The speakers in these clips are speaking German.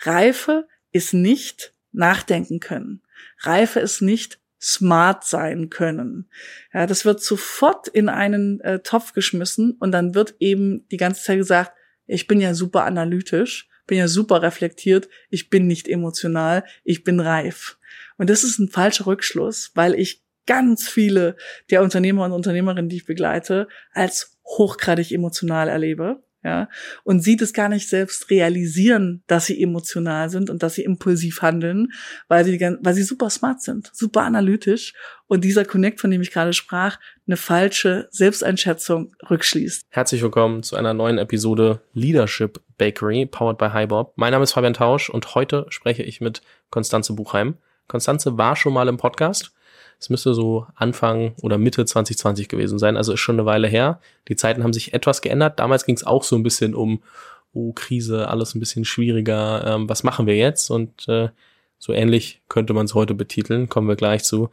Reife ist nicht nachdenken können. Reife ist nicht smart sein können. Ja, das wird sofort in einen äh, Topf geschmissen und dann wird eben die ganze Zeit gesagt, ich bin ja super analytisch, bin ja super reflektiert, ich bin nicht emotional, ich bin reif. Und das ist ein falscher Rückschluss, weil ich ganz viele der Unternehmer und Unternehmerinnen, die ich begleite, als hochgradig emotional erlebe ja, und sie das gar nicht selbst realisieren, dass sie emotional sind und dass sie impulsiv handeln, weil sie, weil sie super smart sind, super analytisch und dieser Connect, von dem ich gerade sprach, eine falsche Selbsteinschätzung rückschließt. Herzlich willkommen zu einer neuen Episode Leadership Bakery, powered by HiBob. Mein Name ist Fabian Tausch und heute spreche ich mit Konstanze Buchheim. Konstanze war schon mal im Podcast es müsste so Anfang oder Mitte 2020 gewesen sein, also ist schon eine Weile her. Die Zeiten haben sich etwas geändert. Damals ging es auch so ein bisschen um, oh, Krise, alles ein bisschen schwieriger, ähm, was machen wir jetzt? Und äh, so ähnlich könnte man es heute betiteln, kommen wir gleich zu.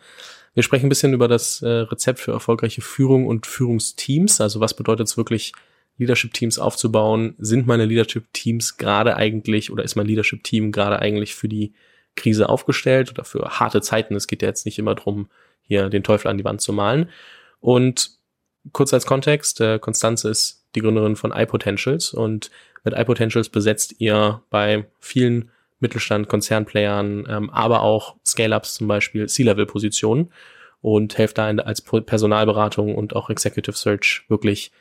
Wir sprechen ein bisschen über das äh, Rezept für erfolgreiche Führung und Führungsteams. Also was bedeutet es wirklich, Leadership-Teams aufzubauen? Sind meine Leadership-Teams gerade eigentlich oder ist mein Leadership-Team gerade eigentlich für die Krise aufgestellt oder für harte Zeiten. Es geht ja jetzt nicht immer drum, hier den Teufel an die Wand zu malen. Und kurz als Kontext, äh, Konstanze ist die Gründerin von iPotentials und mit iPotentials besetzt ihr bei vielen Mittelstand, Konzernplayern, ähm, aber auch Scale-Ups zum Beispiel C-Level-Positionen und helft da in, als Personalberatung und auch Executive Search wirklich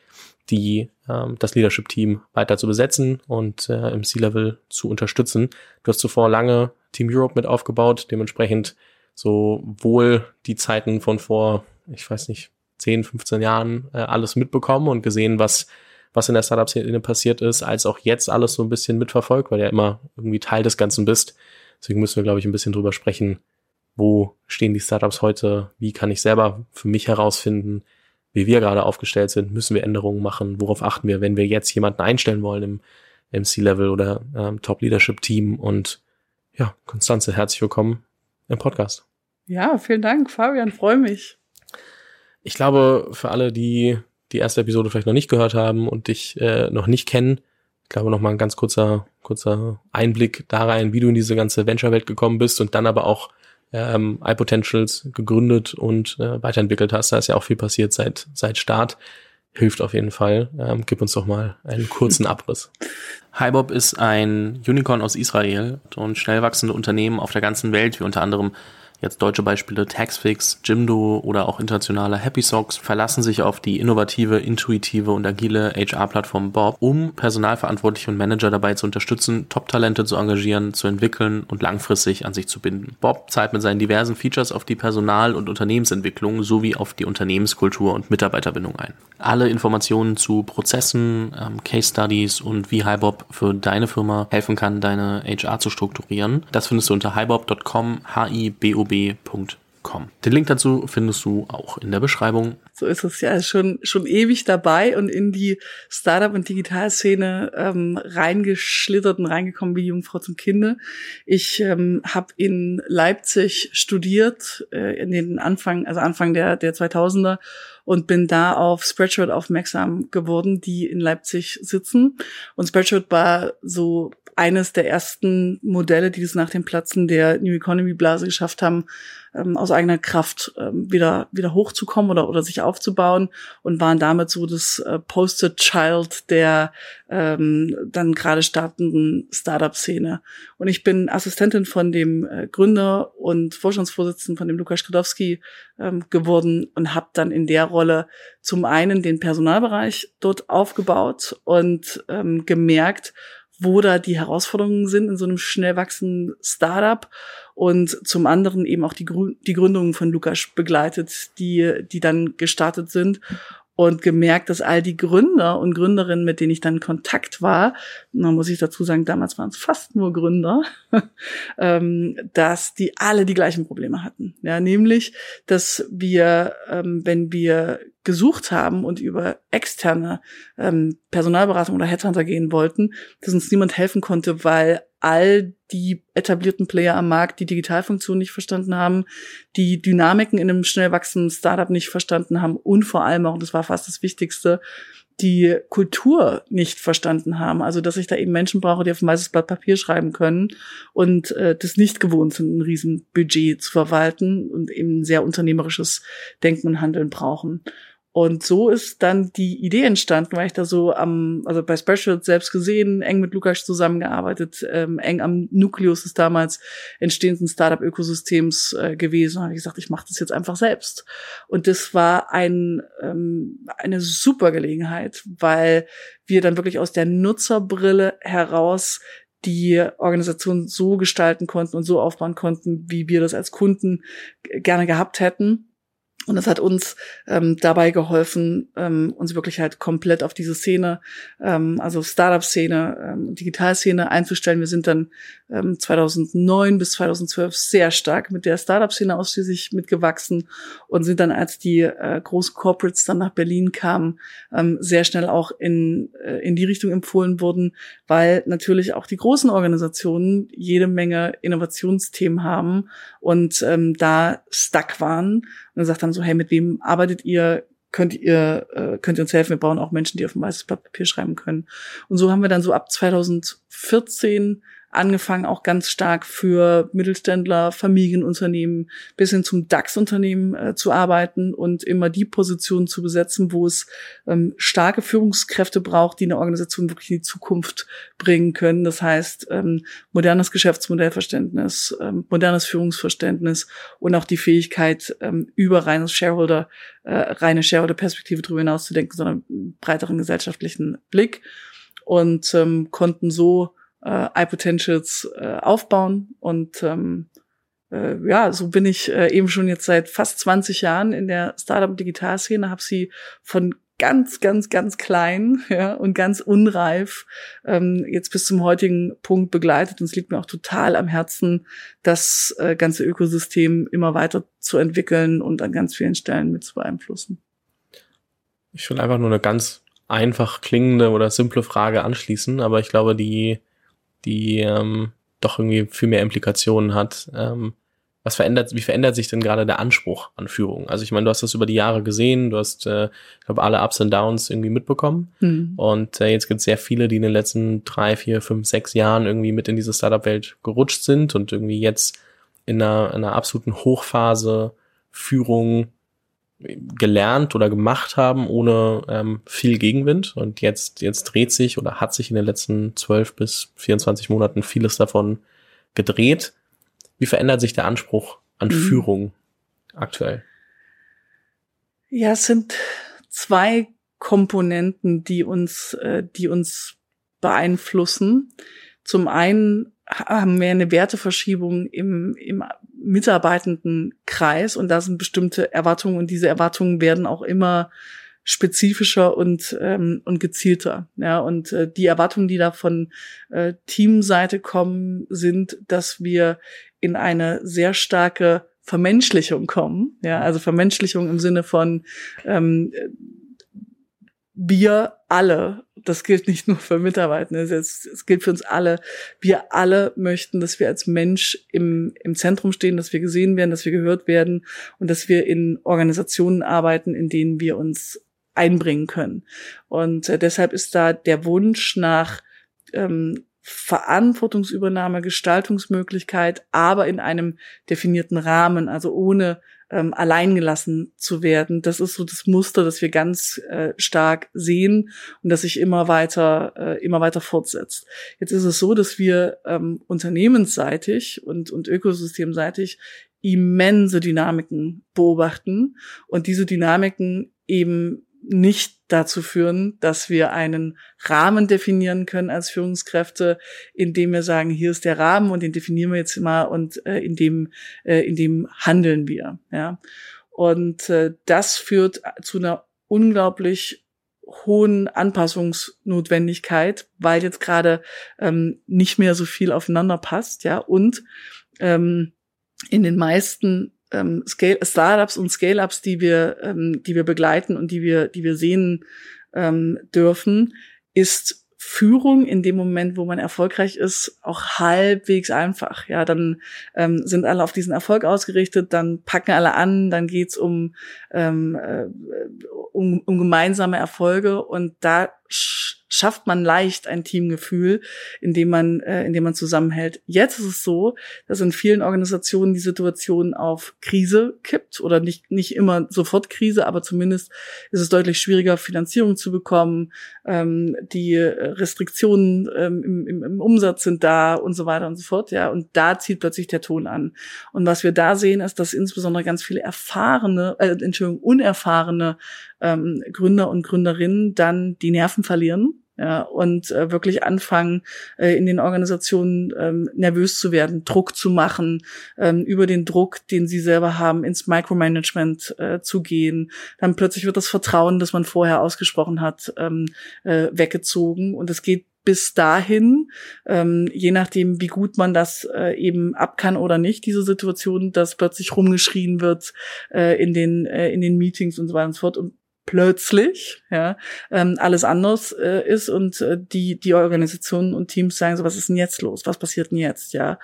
die ähm, das Leadership-Team weiter zu besetzen und äh, im C-Level zu unterstützen. Du hast zuvor lange Team Europe mit aufgebaut, dementsprechend sowohl die Zeiten von vor, ich weiß nicht, 10, 15 Jahren äh, alles mitbekommen und gesehen, was was in der Startup-Szene passiert ist, als auch jetzt alles so ein bisschen mitverfolgt, weil du ja immer irgendwie Teil des Ganzen bist. Deswegen müssen wir, glaube ich, ein bisschen drüber sprechen, wo stehen die Startups heute, wie kann ich selber für mich herausfinden, wie wir gerade aufgestellt sind, müssen wir Änderungen machen, worauf achten wir, wenn wir jetzt jemanden einstellen wollen im, im C-Level oder ähm, Top-Leadership-Team? Und ja, Konstanze, herzlich willkommen im Podcast. Ja, vielen Dank, Fabian, freue mich. Ich glaube, für alle, die die erste Episode vielleicht noch nicht gehört haben und dich äh, noch nicht kennen, ich glaube noch mal ein ganz kurzer kurzer Einblick da rein, wie du in diese ganze Venture-Welt gekommen bist und dann aber auch ähm, iPotentials gegründet und äh, weiterentwickelt hast. Da ist ja auch viel passiert seit, seit Start. Hilft auf jeden Fall. Ähm, gib uns doch mal einen kurzen Abriss. HiBob ist ein Unicorn aus Israel und schnell wachsende Unternehmen auf der ganzen Welt, wie unter anderem Jetzt deutsche Beispiele Taxfix, Jimdo oder auch internationale Happy Socks verlassen sich auf die innovative, intuitive und agile HR-Plattform Bob, um Personalverantwortliche und Manager dabei zu unterstützen, Top-Talente zu engagieren, zu entwickeln und langfristig an sich zu binden. Bob zahlt mit seinen diversen Features auf die Personal- und Unternehmensentwicklung sowie auf die Unternehmenskultur und Mitarbeiterbindung ein. Alle Informationen zu Prozessen, ähm, Case Studies und wie HiBob für deine Firma helfen kann, deine HR zu strukturieren, das findest du unter hibob.com, h bob.com. Den Link dazu findest du auch in der Beschreibung. So ist es ja schon schon ewig dabei und in die Startup und Digitalszene ähm, reingeschlittert und reingekommen wie Jungfrau zum Kinde. Ich ähm, habe in Leipzig studiert äh, in den Anfang also Anfang der der 2000er und bin da auf Spreadshirt aufmerksam geworden, die in Leipzig sitzen. Und Spreadshirt war so eines der ersten Modelle, die es nach dem Platzen der New Economy Blase geschafft haben, ähm, aus eigener Kraft ähm, wieder wieder hochzukommen oder oder sich aufzubauen und waren damit so das äh, Poster Child der ähm, dann gerade startenden Startup-Szene. Und ich bin Assistentin von dem äh, Gründer und Vorstandsvorsitzenden von dem Lukas Skrodowski ähm, geworden und habe dann in der Rolle zum einen den Personalbereich dort aufgebaut und ähm, gemerkt, wo da die Herausforderungen sind in so einem schnell wachsenden Startup und zum anderen eben auch die, Grü die Gründungen von Lukas begleitet, die, die dann gestartet sind und gemerkt, dass all die Gründer und Gründerinnen, mit denen ich dann in Kontakt war, man muss ich dazu sagen, damals waren es fast nur Gründer, ähm, dass die alle die gleichen Probleme hatten. Ja, nämlich, dass wir, ähm, wenn wir gesucht haben und über externe ähm, Personalberatung oder Headhunter gehen wollten, dass uns niemand helfen konnte, weil all die etablierten Player am Markt die Digitalfunktion nicht verstanden haben, die Dynamiken in einem schnell wachsenden Startup nicht verstanden haben und vor allem auch, und das war fast das Wichtigste, die Kultur nicht verstanden haben. Also dass ich da eben Menschen brauche, die auf ein weißes Blatt Papier schreiben können und äh, das nicht gewohnt sind, ein Riesenbudget zu verwalten und eben sehr unternehmerisches Denken und Handeln brauchen. Und so ist dann die Idee entstanden, weil ich da so am, also bei Special selbst gesehen, eng mit Lukas zusammengearbeitet, ähm, eng am Nukleus des damals entstehenden Startup-Ökosystems äh, gewesen. Und habe ich gesagt, ich mache das jetzt einfach selbst. Und das war ein, ähm, eine super Gelegenheit, weil wir dann wirklich aus der Nutzerbrille heraus die Organisation so gestalten konnten und so aufbauen konnten, wie wir das als Kunden gerne gehabt hätten und das hat uns ähm, dabei geholfen, ähm, uns wirklich halt komplett auf diese Szene, ähm, also Startup-Szene, ähm, Digitalszene einzustellen. Wir sind dann ähm, 2009 bis 2012 sehr stark mit der Startup-Szene ausschließlich mitgewachsen und sind dann, als die äh, großen Corporates dann nach Berlin kamen, ähm, sehr schnell auch in, äh, in die Richtung empfohlen wurden, weil natürlich auch die großen Organisationen jede Menge Innovationsthemen haben und ähm, da stuck waren und gesagt haben so, hey, mit wem arbeitet ihr? Könnt ihr, äh, könnt ihr uns helfen? Wir brauchen auch Menschen, die auf ein weißes Blatt Papier schreiben können. Und so haben wir dann so ab 2014 angefangen, auch ganz stark für Mittelständler, Familienunternehmen bis hin zum DAX-Unternehmen äh, zu arbeiten und immer die Positionen zu besetzen, wo es ähm, starke Führungskräfte braucht, die eine Organisation wirklich in die Zukunft bringen können. Das heißt, ähm, modernes Geschäftsmodellverständnis, ähm, modernes Führungsverständnis und auch die Fähigkeit, ähm, über reines Shareholder, äh, reine Shareholder-Perspektive darüber hinaus zu denken, sondern einen breiteren gesellschaftlichen Blick und ähm, konnten so äh, iPotentials äh, aufbauen. Und ähm, äh, ja, so bin ich äh, eben schon jetzt seit fast 20 Jahren in der Startup-Digitalszene, habe sie von ganz, ganz, ganz klein ja, und ganz unreif ähm, jetzt bis zum heutigen Punkt begleitet. Und es liegt mir auch total am Herzen, das äh, ganze Ökosystem immer weiter zu entwickeln und an ganz vielen Stellen mit zu beeinflussen. Ich will einfach nur eine ganz einfach klingende oder simple Frage anschließen, aber ich glaube, die die ähm, doch irgendwie viel mehr Implikationen hat. Ähm, was verändert, wie verändert sich denn gerade der Anspruch an Führung? Also ich meine, du hast das über die Jahre gesehen, du hast, äh, ich glaube, alle Ups und Downs irgendwie mitbekommen. Mhm. Und äh, jetzt gibt es sehr viele, die in den letzten drei, vier, fünf, sechs Jahren irgendwie mit in diese Startup-Welt gerutscht sind und irgendwie jetzt in einer, in einer absoluten Hochphase Führung gelernt oder gemacht haben ohne ähm, viel Gegenwind. Und jetzt, jetzt dreht sich oder hat sich in den letzten 12 bis 24 Monaten vieles davon gedreht. Wie verändert sich der Anspruch an mhm. Führung aktuell? Ja, es sind zwei Komponenten, die uns, äh, die uns beeinflussen. Zum einen haben wir eine Werteverschiebung im, im Mitarbeitendenkreis und da sind bestimmte Erwartungen und diese Erwartungen werden auch immer spezifischer und ähm, und gezielter. Ja, und äh, die Erwartungen, die da von äh, Teamseite kommen, sind, dass wir in eine sehr starke Vermenschlichung kommen. Ja, also Vermenschlichung im Sinne von ähm, wir alle, das gilt nicht nur für Mitarbeiter, es, gilt für uns alle, wir alle möchten, dass wir als Mensch im, im Zentrum stehen, dass wir gesehen werden, dass wir gehört werden und dass wir in Organisationen arbeiten, in denen wir uns einbringen können. Und äh, deshalb ist da der Wunsch nach ähm, Verantwortungsübernahme, Gestaltungsmöglichkeit, aber in einem definierten Rahmen, also ohne ähm, alleingelassen zu werden. Das ist so das Muster, das wir ganz äh, stark sehen und das sich immer weiter, äh, immer weiter fortsetzt. Jetzt ist es so, dass wir ähm, unternehmensseitig und, und ökosystemseitig immense Dynamiken beobachten und diese Dynamiken eben nicht dazu führen, dass wir einen Rahmen definieren können als Führungskräfte, indem wir sagen, hier ist der Rahmen und den definieren wir jetzt mal und äh, in dem äh, in dem handeln wir, ja. Und äh, das führt zu einer unglaublich hohen Anpassungsnotwendigkeit, weil jetzt gerade ähm, nicht mehr so viel aufeinander passt, ja, und ähm, in den meisten ähm, Scale Startups und Scale-ups, die wir, ähm, die wir begleiten und die wir, die wir sehen ähm, dürfen, ist Führung in dem Moment, wo man erfolgreich ist, auch halbwegs einfach. Ja, dann ähm, sind alle auf diesen Erfolg ausgerichtet, dann packen alle an, dann geht's um, ähm, äh, um, um gemeinsame Erfolge und da schafft man leicht ein Teamgefühl, indem man, äh, indem man zusammenhält. Jetzt ist es so, dass in vielen Organisationen die Situation auf Krise kippt oder nicht, nicht immer sofort Krise, aber zumindest ist es deutlich schwieriger, Finanzierung zu bekommen. Ähm, die Restriktionen ähm, im, im, im Umsatz sind da und so weiter und so fort. Ja, und da zieht plötzlich der Ton an. Und was wir da sehen, ist, dass insbesondere ganz viele erfahrene, äh, Entschuldigung, unerfahrene ähm, Gründer und Gründerinnen dann die Nerven verlieren ja, und äh, wirklich anfangen, äh, in den Organisationen ähm, nervös zu werden, Druck zu machen, ähm, über den Druck, den sie selber haben, ins Micromanagement äh, zu gehen. Dann plötzlich wird das Vertrauen, das man vorher ausgesprochen hat, ähm, äh, weggezogen und es geht bis dahin, ähm, je nachdem, wie gut man das äh, eben ab kann oder nicht, diese Situation, dass plötzlich rumgeschrien wird äh, in den äh, in den Meetings und so weiter und so fort. Und plötzlich ja ähm, alles anders äh, ist und äh, die die Organisationen und Teams sagen so was ist denn jetzt los? Was passiert denn jetzt? Ja.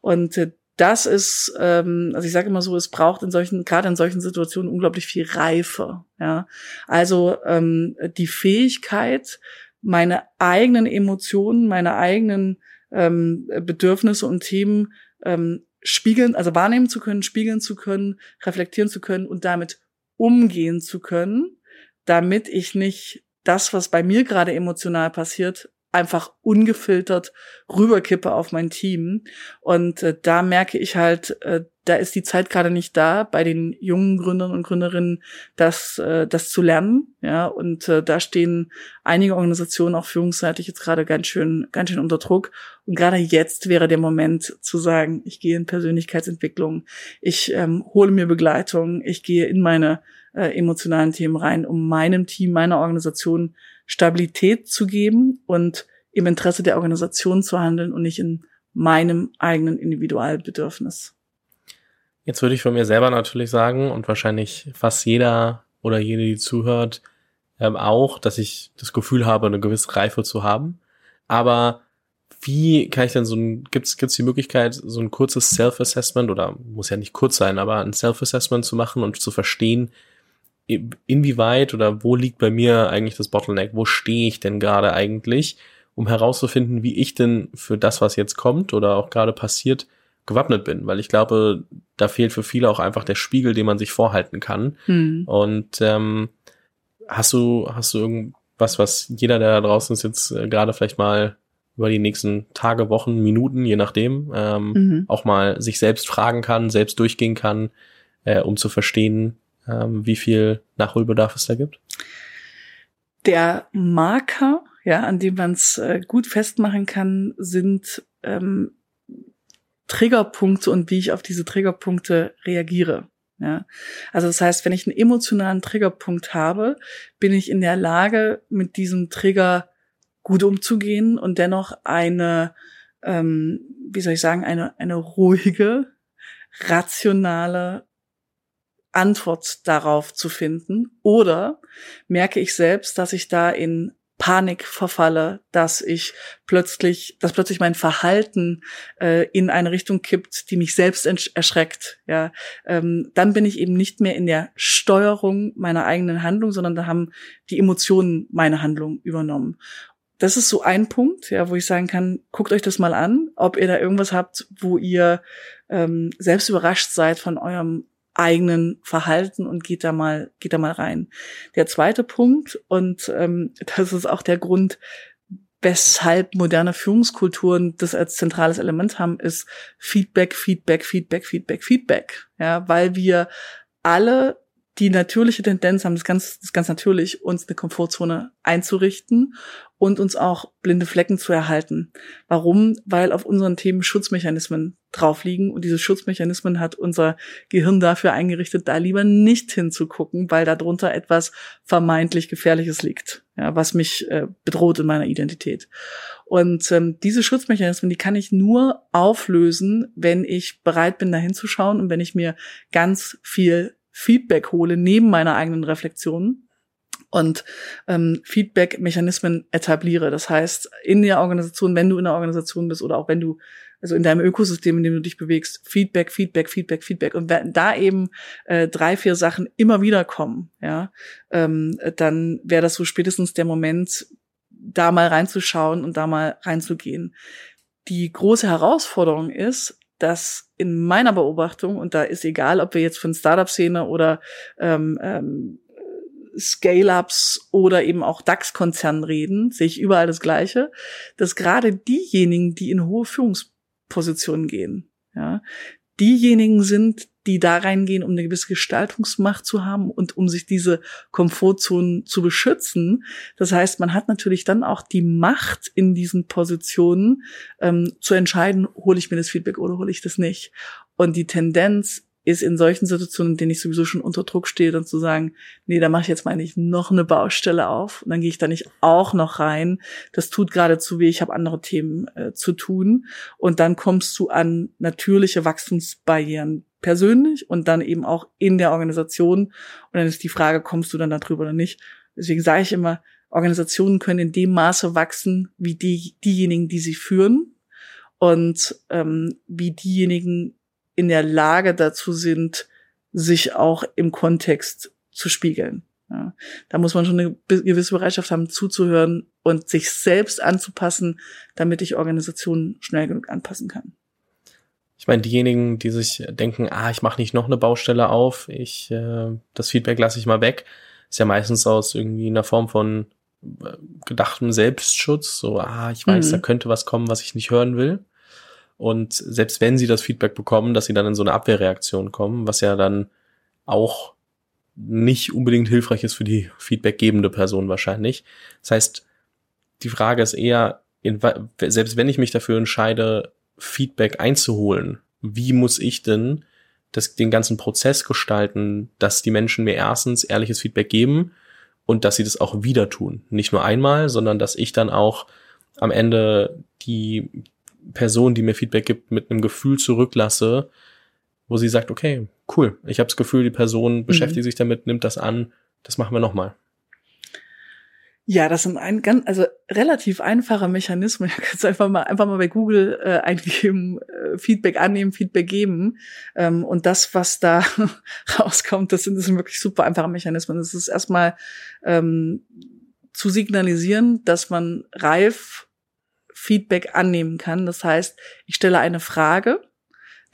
Und äh, das ist ähm, also ich sage immer so es braucht in solchen gerade in solchen Situationen unglaublich viel Reife ja. Also ähm, die Fähigkeit meine eigenen Emotionen meine eigenen ähm, Bedürfnisse und Themen ähm, spiegeln also wahrnehmen zu können spiegeln zu können reflektieren zu können und damit umgehen zu können damit ich nicht das, was bei mir gerade emotional passiert, einfach ungefiltert rüberkippe auf mein Team. Und äh, da merke ich halt, äh, da ist die Zeit gerade nicht da, bei den jungen Gründern und Gründerinnen das, äh, das zu lernen. Ja, und äh, da stehen einige Organisationen auch führungsseitig jetzt gerade ganz schön, ganz schön unter Druck. Und gerade jetzt wäre der Moment zu sagen, ich gehe in Persönlichkeitsentwicklung, ich ähm, hole mir Begleitung, ich gehe in meine äh, emotionalen Themen rein, um meinem Team, meiner Organisation Stabilität zu geben und im Interesse der Organisation zu handeln und nicht in meinem eigenen Individualbedürfnis. Jetzt würde ich von mir selber natürlich sagen und wahrscheinlich fast jeder oder jede, die zuhört, ähm, auch, dass ich das Gefühl habe, eine gewisse Reife zu haben. Aber wie kann ich denn so ein, gibt's, gibt's die Möglichkeit, so ein kurzes Self-Assessment oder muss ja nicht kurz sein, aber ein Self-Assessment zu machen und zu verstehen, inwieweit oder wo liegt bei mir eigentlich das Bottleneck? Wo stehe ich denn gerade eigentlich, um herauszufinden, wie ich denn für das, was jetzt kommt oder auch gerade passiert, gewappnet bin? Weil ich glaube, da fehlt für viele auch einfach der Spiegel, den man sich vorhalten kann. Hm. Und ähm, hast du hast du irgendwas, was jeder, der da draußen ist, jetzt äh, gerade vielleicht mal über die nächsten Tage, Wochen, Minuten, je nachdem, ähm, mhm. auch mal sich selbst fragen kann, selbst durchgehen kann, äh, um zu verstehen, ähm, wie viel Nachholbedarf es da gibt? Der Marker, ja, an dem man es äh, gut festmachen kann, sind ähm, Triggerpunkte und wie ich auf diese Triggerpunkte reagiere. Ja, also das heißt, wenn ich einen emotionalen Triggerpunkt habe, bin ich in der Lage, mit diesem Trigger gut umzugehen und dennoch eine, ähm, wie soll ich sagen, eine, eine ruhige, rationale Antwort darauf zu finden? Oder merke ich selbst, dass ich da in Panik verfalle, dass ich plötzlich, dass plötzlich mein Verhalten äh, in eine Richtung kippt, die mich selbst erschreckt. Ja, ähm, dann bin ich eben nicht mehr in der Steuerung meiner eigenen Handlung, sondern da haben die Emotionen meine Handlung übernommen. Das ist so ein Punkt, ja, wo ich sagen kann, guckt euch das mal an, ob ihr da irgendwas habt, wo ihr ähm, selbst überrascht seid von eurem eigenen Verhalten und geht da mal, geht da mal rein. Der zweite Punkt, und ähm, das ist auch der Grund, weshalb moderne Führungskulturen das als zentrales Element haben, ist Feedback, Feedback, Feedback, Feedback, Feedback. Ja, weil wir alle die natürliche Tendenz haben, das ganz, das ganz natürlich, uns eine Komfortzone einzurichten und uns auch blinde Flecken zu erhalten. Warum? Weil auf unseren Themen Schutzmechanismen drauf liegen und diese Schutzmechanismen hat unser Gehirn dafür eingerichtet, da lieber nicht hinzugucken, weil darunter etwas vermeintlich Gefährliches liegt, ja, was mich äh, bedroht in meiner Identität. Und ähm, diese Schutzmechanismen, die kann ich nur auflösen, wenn ich bereit bin, da hinzuschauen und wenn ich mir ganz viel Feedback hole neben meiner eigenen Reflexion und ähm, Feedback-Mechanismen etabliere. Das heißt, in der Organisation, wenn du in der Organisation bist oder auch wenn du, also in deinem Ökosystem, in dem du dich bewegst, Feedback, Feedback, Feedback, Feedback. Und wenn da eben äh, drei, vier Sachen immer wieder kommen, ja, ähm, dann wäre das so spätestens der Moment, da mal reinzuschauen und da mal reinzugehen. Die große Herausforderung ist, dass in meiner Beobachtung, und da ist egal, ob wir jetzt von Startup-Szene oder ähm, ähm, Scale-ups oder eben auch DAX-Konzernen reden, sehe ich überall das Gleiche, dass gerade diejenigen, die in hohe Führungspositionen gehen, ja, diejenigen sind, die da reingehen, um eine gewisse Gestaltungsmacht zu haben und um sich diese Komfortzonen zu beschützen. Das heißt, man hat natürlich dann auch die Macht in diesen Positionen ähm, zu entscheiden, hole ich mir das Feedback oder hole ich das nicht. Und die Tendenz ist in solchen Situationen, in denen ich sowieso schon unter Druck stehe, dann zu sagen, nee, da mache ich jetzt mal nicht noch eine Baustelle auf und dann gehe ich da nicht auch noch rein. Das tut gerade zu weh, ich habe andere Themen äh, zu tun. Und dann kommst du an natürliche Wachstumsbarrieren persönlich und dann eben auch in der Organisation. Und dann ist die Frage, kommst du dann darüber oder nicht? Deswegen sage ich immer, Organisationen können in dem Maße wachsen, wie die, diejenigen, die sie führen und ähm, wie diejenigen in der Lage dazu sind, sich auch im Kontext zu spiegeln. Ja, da muss man schon eine gewisse Bereitschaft haben, zuzuhören und sich selbst anzupassen, damit ich Organisationen schnell genug anpassen kann. Ich meine, diejenigen, die sich denken, ah, ich mache nicht noch eine Baustelle auf, ich äh, das Feedback lasse ich mal weg, ist ja meistens aus irgendwie einer Form von äh, gedachtem Selbstschutz, so, ah, ich weiß, mhm. da könnte was kommen, was ich nicht hören will. Und selbst wenn sie das Feedback bekommen, dass sie dann in so eine Abwehrreaktion kommen, was ja dann auch nicht unbedingt hilfreich ist für die feedbackgebende Person wahrscheinlich. Das heißt, die Frage ist eher, in, selbst wenn ich mich dafür entscheide, Feedback einzuholen, wie muss ich denn das, den ganzen Prozess gestalten, dass die Menschen mir erstens ehrliches Feedback geben und dass sie das auch wieder tun. Nicht nur einmal, sondern dass ich dann auch am Ende die, Person, die mir Feedback gibt, mit einem Gefühl zurücklasse, wo sie sagt, okay, cool, ich habe das Gefühl, die Person mhm. beschäftigt sich damit, nimmt das an, das machen wir nochmal. Ja, das sind ein ganz, also relativ einfache Mechanismen. Du kannst einfach mal einfach mal bei Google äh, eingeben, äh, Feedback annehmen, Feedback geben. Ähm, und das, was da rauskommt, das sind, das sind wirklich super einfache Mechanismen. Das ist erstmal ähm, zu signalisieren, dass man reif Feedback annehmen kann. Das heißt, ich stelle eine Frage,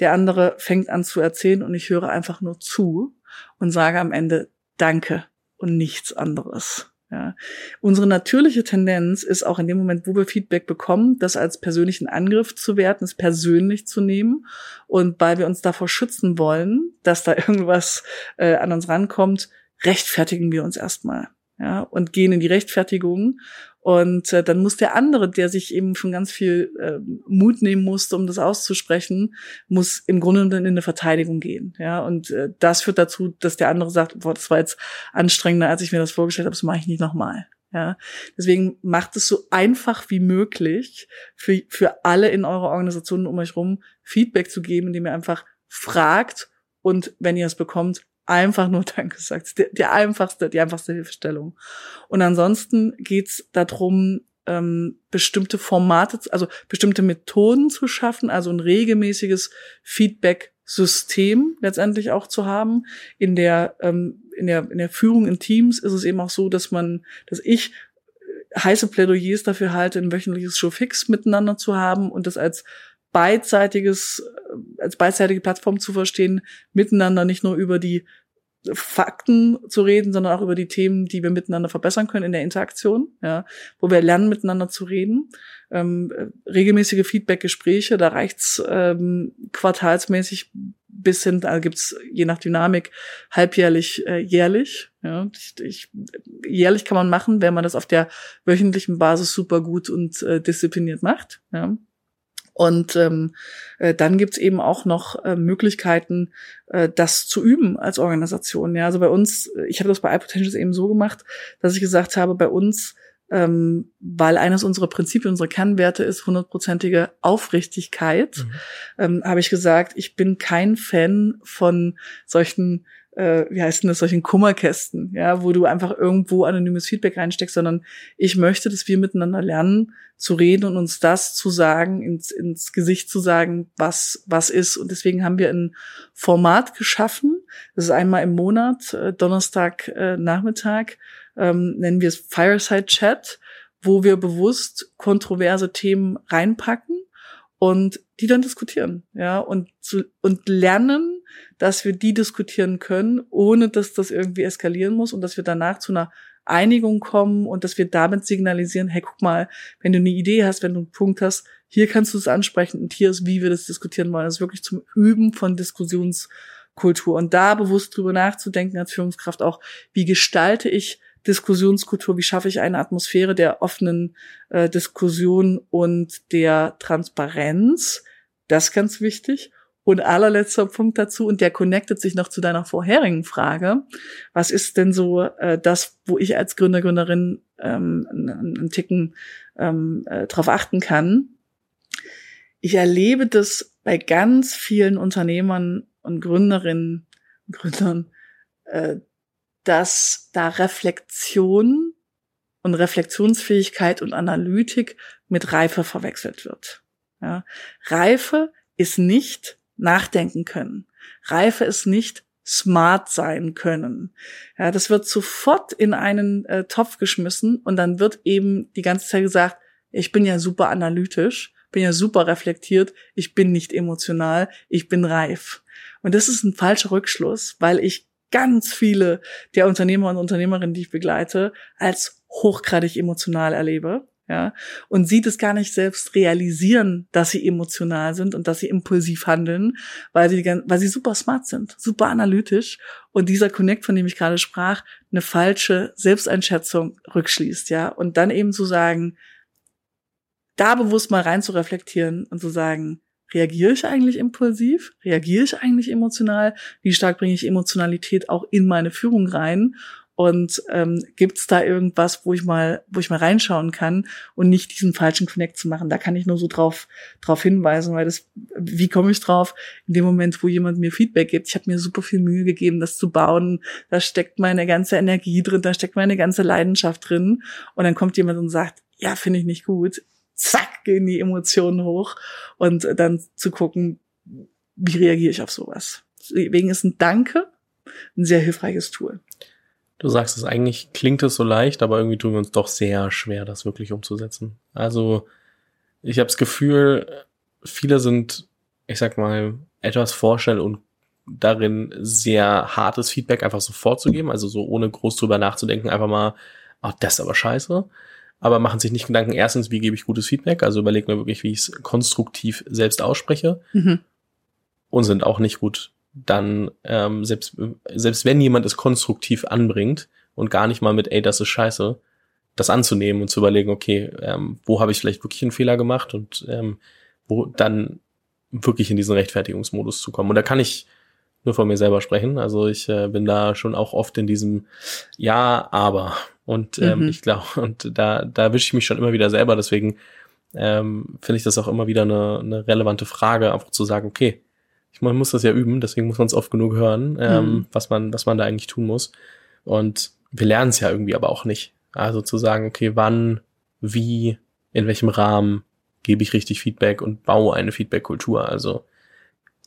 der andere fängt an zu erzählen und ich höre einfach nur zu und sage am Ende Danke und nichts anderes. Ja. Unsere natürliche Tendenz ist auch in dem Moment, wo wir Feedback bekommen, das als persönlichen Angriff zu werten, es persönlich zu nehmen. Und weil wir uns davor schützen wollen, dass da irgendwas äh, an uns rankommt, rechtfertigen wir uns erstmal. Ja, und gehen in die Rechtfertigung und äh, dann muss der andere, der sich eben schon ganz viel äh, Mut nehmen musste, um das auszusprechen, muss im Grunde dann in eine Verteidigung gehen. Ja, und äh, das führt dazu, dass der andere sagt, boah, das war jetzt anstrengender, als ich mir das vorgestellt habe, das mache ich nicht nochmal. Ja, deswegen macht es so einfach wie möglich für, für alle in eurer Organisation um euch rum Feedback zu geben, indem ihr einfach fragt und wenn ihr es bekommt, einfach nur Danke sagt. Die, die einfachste, die einfachste Hilfestellung. Und ansonsten geht's darum, ähm, bestimmte Formate, also bestimmte Methoden zu schaffen, also ein regelmäßiges Feedback-System letztendlich auch zu haben. In der, ähm, in der, in der Führung in Teams ist es eben auch so, dass man, dass ich heiße Plädoyers dafür halte, ein wöchentliches Showfix miteinander zu haben und das als beidseitiges, als beidseitige Plattform zu verstehen, miteinander nicht nur über die Fakten zu reden, sondern auch über die Themen, die wir miteinander verbessern können in der Interaktion, ja, wo wir lernen, miteinander zu reden. Ähm, regelmäßige Feedback-Gespräche, da reicht's ähm, quartalsmäßig bis hin, da gibt's je nach Dynamik halbjährlich, äh, jährlich. Ja, ich, ich, jährlich kann man machen, wenn man das auf der wöchentlichen Basis super gut und äh, diszipliniert macht. Ja. Und ähm, äh, dann gibt's eben auch noch äh, Möglichkeiten, äh, das zu üben als Organisation. Ja, also bei uns, ich habe das bei iPotentials eben so gemacht, dass ich gesagt habe, bei uns, ähm, weil eines unserer Prinzipien, unserer Kernwerte ist hundertprozentige Aufrichtigkeit, mhm. ähm, habe ich gesagt, ich bin kein Fan von solchen äh, wie heißt denn das, solchen Kummerkästen, ja, wo du einfach irgendwo anonymes Feedback reinsteckst, sondern ich möchte, dass wir miteinander lernen zu reden und uns das zu sagen, ins, ins Gesicht zu sagen, was, was ist. Und deswegen haben wir ein Format geschaffen. Das ist einmal im Monat, äh, Donnerstag äh, Nachmittag, ähm, nennen wir es Fireside Chat, wo wir bewusst kontroverse Themen reinpacken und die dann diskutieren, ja, und zu, und lernen, dass wir die diskutieren können, ohne dass das irgendwie eskalieren muss und dass wir danach zu einer Einigung kommen und dass wir damit signalisieren, hey, guck mal, wenn du eine Idee hast, wenn du einen Punkt hast, hier kannst du es ansprechen und hier ist, wie wir das diskutieren wollen. Das ist wirklich zum Üben von Diskussionskultur und da bewusst drüber nachzudenken als Führungskraft auch, wie gestalte ich Diskussionskultur, wie schaffe ich eine Atmosphäre der offenen äh, Diskussion und der Transparenz. Das ist ganz wichtig. Und allerletzter Punkt dazu, und der connectet sich noch zu deiner vorherigen Frage. Was ist denn so äh, das, wo ich als Gründer, Gründerin ähm, einen, Ticken ähm, äh, drauf achten kann? Ich erlebe das bei ganz vielen Unternehmern und Gründerinnen und Gründern, äh, dass da Reflexion und Reflexionsfähigkeit und Analytik mit Reife verwechselt wird. Ja. Reife ist nicht nachdenken können. Reife ist nicht smart sein können. Ja, das wird sofort in einen äh, Topf geschmissen und dann wird eben die ganze Zeit gesagt, ich bin ja super analytisch, bin ja super reflektiert, ich bin nicht emotional, ich bin reif. Und das ist ein falscher Rückschluss, weil ich ganz viele der Unternehmer und Unternehmerinnen, die ich begleite, als hochgradig emotional erlebe ja, und sie das gar nicht selbst realisieren, dass sie emotional sind und dass sie impulsiv handeln, weil sie, weil sie super smart sind, super analytisch und dieser Connect, von dem ich gerade sprach, eine falsche Selbsteinschätzung rückschließt, ja, und dann eben zu sagen, da bewusst mal rein zu reflektieren und zu sagen, reagiere ich eigentlich impulsiv? Reagiere ich eigentlich emotional? Wie stark bringe ich Emotionalität auch in meine Führung rein? Und ähm, gibt es da irgendwas, wo ich mal, wo ich mal reinschauen kann und nicht diesen falschen Connect zu machen? Da kann ich nur so drauf drauf hinweisen, weil das, wie komme ich drauf? In dem Moment, wo jemand mir Feedback gibt, ich habe mir super viel Mühe gegeben, das zu bauen. Da steckt meine ganze Energie drin, da steckt meine ganze Leidenschaft drin. Und dann kommt jemand und sagt, ja, finde ich nicht gut. Zack, gehen die Emotionen hoch und dann zu gucken, wie reagiere ich auf sowas. Deswegen ist ein Danke ein sehr hilfreiches Tool. Du sagst es eigentlich, klingt es so leicht, aber irgendwie tun wir uns doch sehr schwer, das wirklich umzusetzen. Also ich habe das Gefühl, viele sind, ich sag mal, etwas vorstellen und darin sehr hartes Feedback einfach sofort zu geben, also so ohne groß drüber nachzudenken, einfach mal, ach, das ist aber scheiße. Aber machen sich nicht Gedanken, erstens, wie gebe ich gutes Feedback, also überlegen mir wirklich, wie ich es konstruktiv selbst ausspreche. Mhm. Und sind auch nicht gut dann ähm, selbst, selbst wenn jemand es konstruktiv anbringt und gar nicht mal mit, ey, das ist scheiße, das anzunehmen und zu überlegen, okay, ähm, wo habe ich vielleicht wirklich einen Fehler gemacht und ähm, wo dann wirklich in diesen Rechtfertigungsmodus zu kommen. Und da kann ich nur von mir selber sprechen. Also ich äh, bin da schon auch oft in diesem Ja, aber. Und ähm, mhm. ich glaube, und da, da wische ich mich schon immer wieder selber. Deswegen ähm, finde ich das auch immer wieder eine, eine relevante Frage, einfach zu sagen, okay, man muss das ja üben, deswegen muss man es oft genug hören, ähm, mhm. was man, was man da eigentlich tun muss. Und wir lernen es ja irgendwie aber auch nicht. Also zu sagen, okay, wann, wie, in welchem Rahmen gebe ich richtig Feedback und baue eine Feedback-Kultur. Also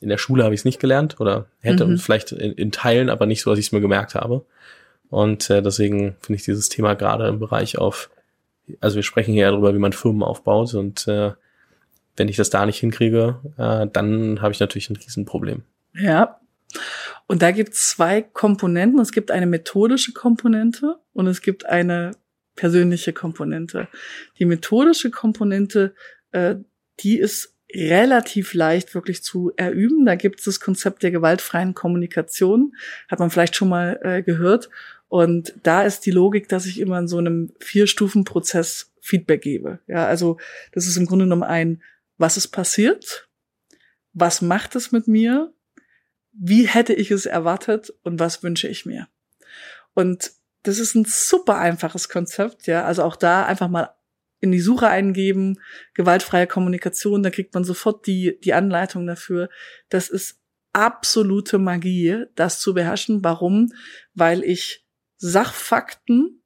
in der Schule habe ich es nicht gelernt oder hätte mhm. vielleicht in, in, Teilen, aber nicht so, dass ich es mir gemerkt habe. Und äh, deswegen finde ich dieses Thema gerade im Bereich auf, also wir sprechen hier ja darüber, wie man Firmen aufbaut und äh, wenn ich das da nicht hinkriege, äh, dann habe ich natürlich ein Riesenproblem. Ja. Und da gibt es zwei Komponenten. Es gibt eine methodische Komponente und es gibt eine persönliche Komponente. Die methodische Komponente, äh, die ist relativ leicht wirklich zu erüben. Da gibt es das Konzept der gewaltfreien Kommunikation, hat man vielleicht schon mal äh, gehört. Und da ist die Logik, dass ich immer in so einem Vier-Stufen-Prozess Feedback gebe. Ja, also das ist im Grunde genommen ein was ist passiert, was macht es mit mir, wie hätte ich es erwartet und was wünsche ich mir. Und das ist ein super einfaches Konzept, ja. Also auch da einfach mal in die Suche eingeben, gewaltfreie Kommunikation, da kriegt man sofort die, die Anleitung dafür. Das ist absolute Magie, das zu beherrschen. Warum? Weil ich Sachfakten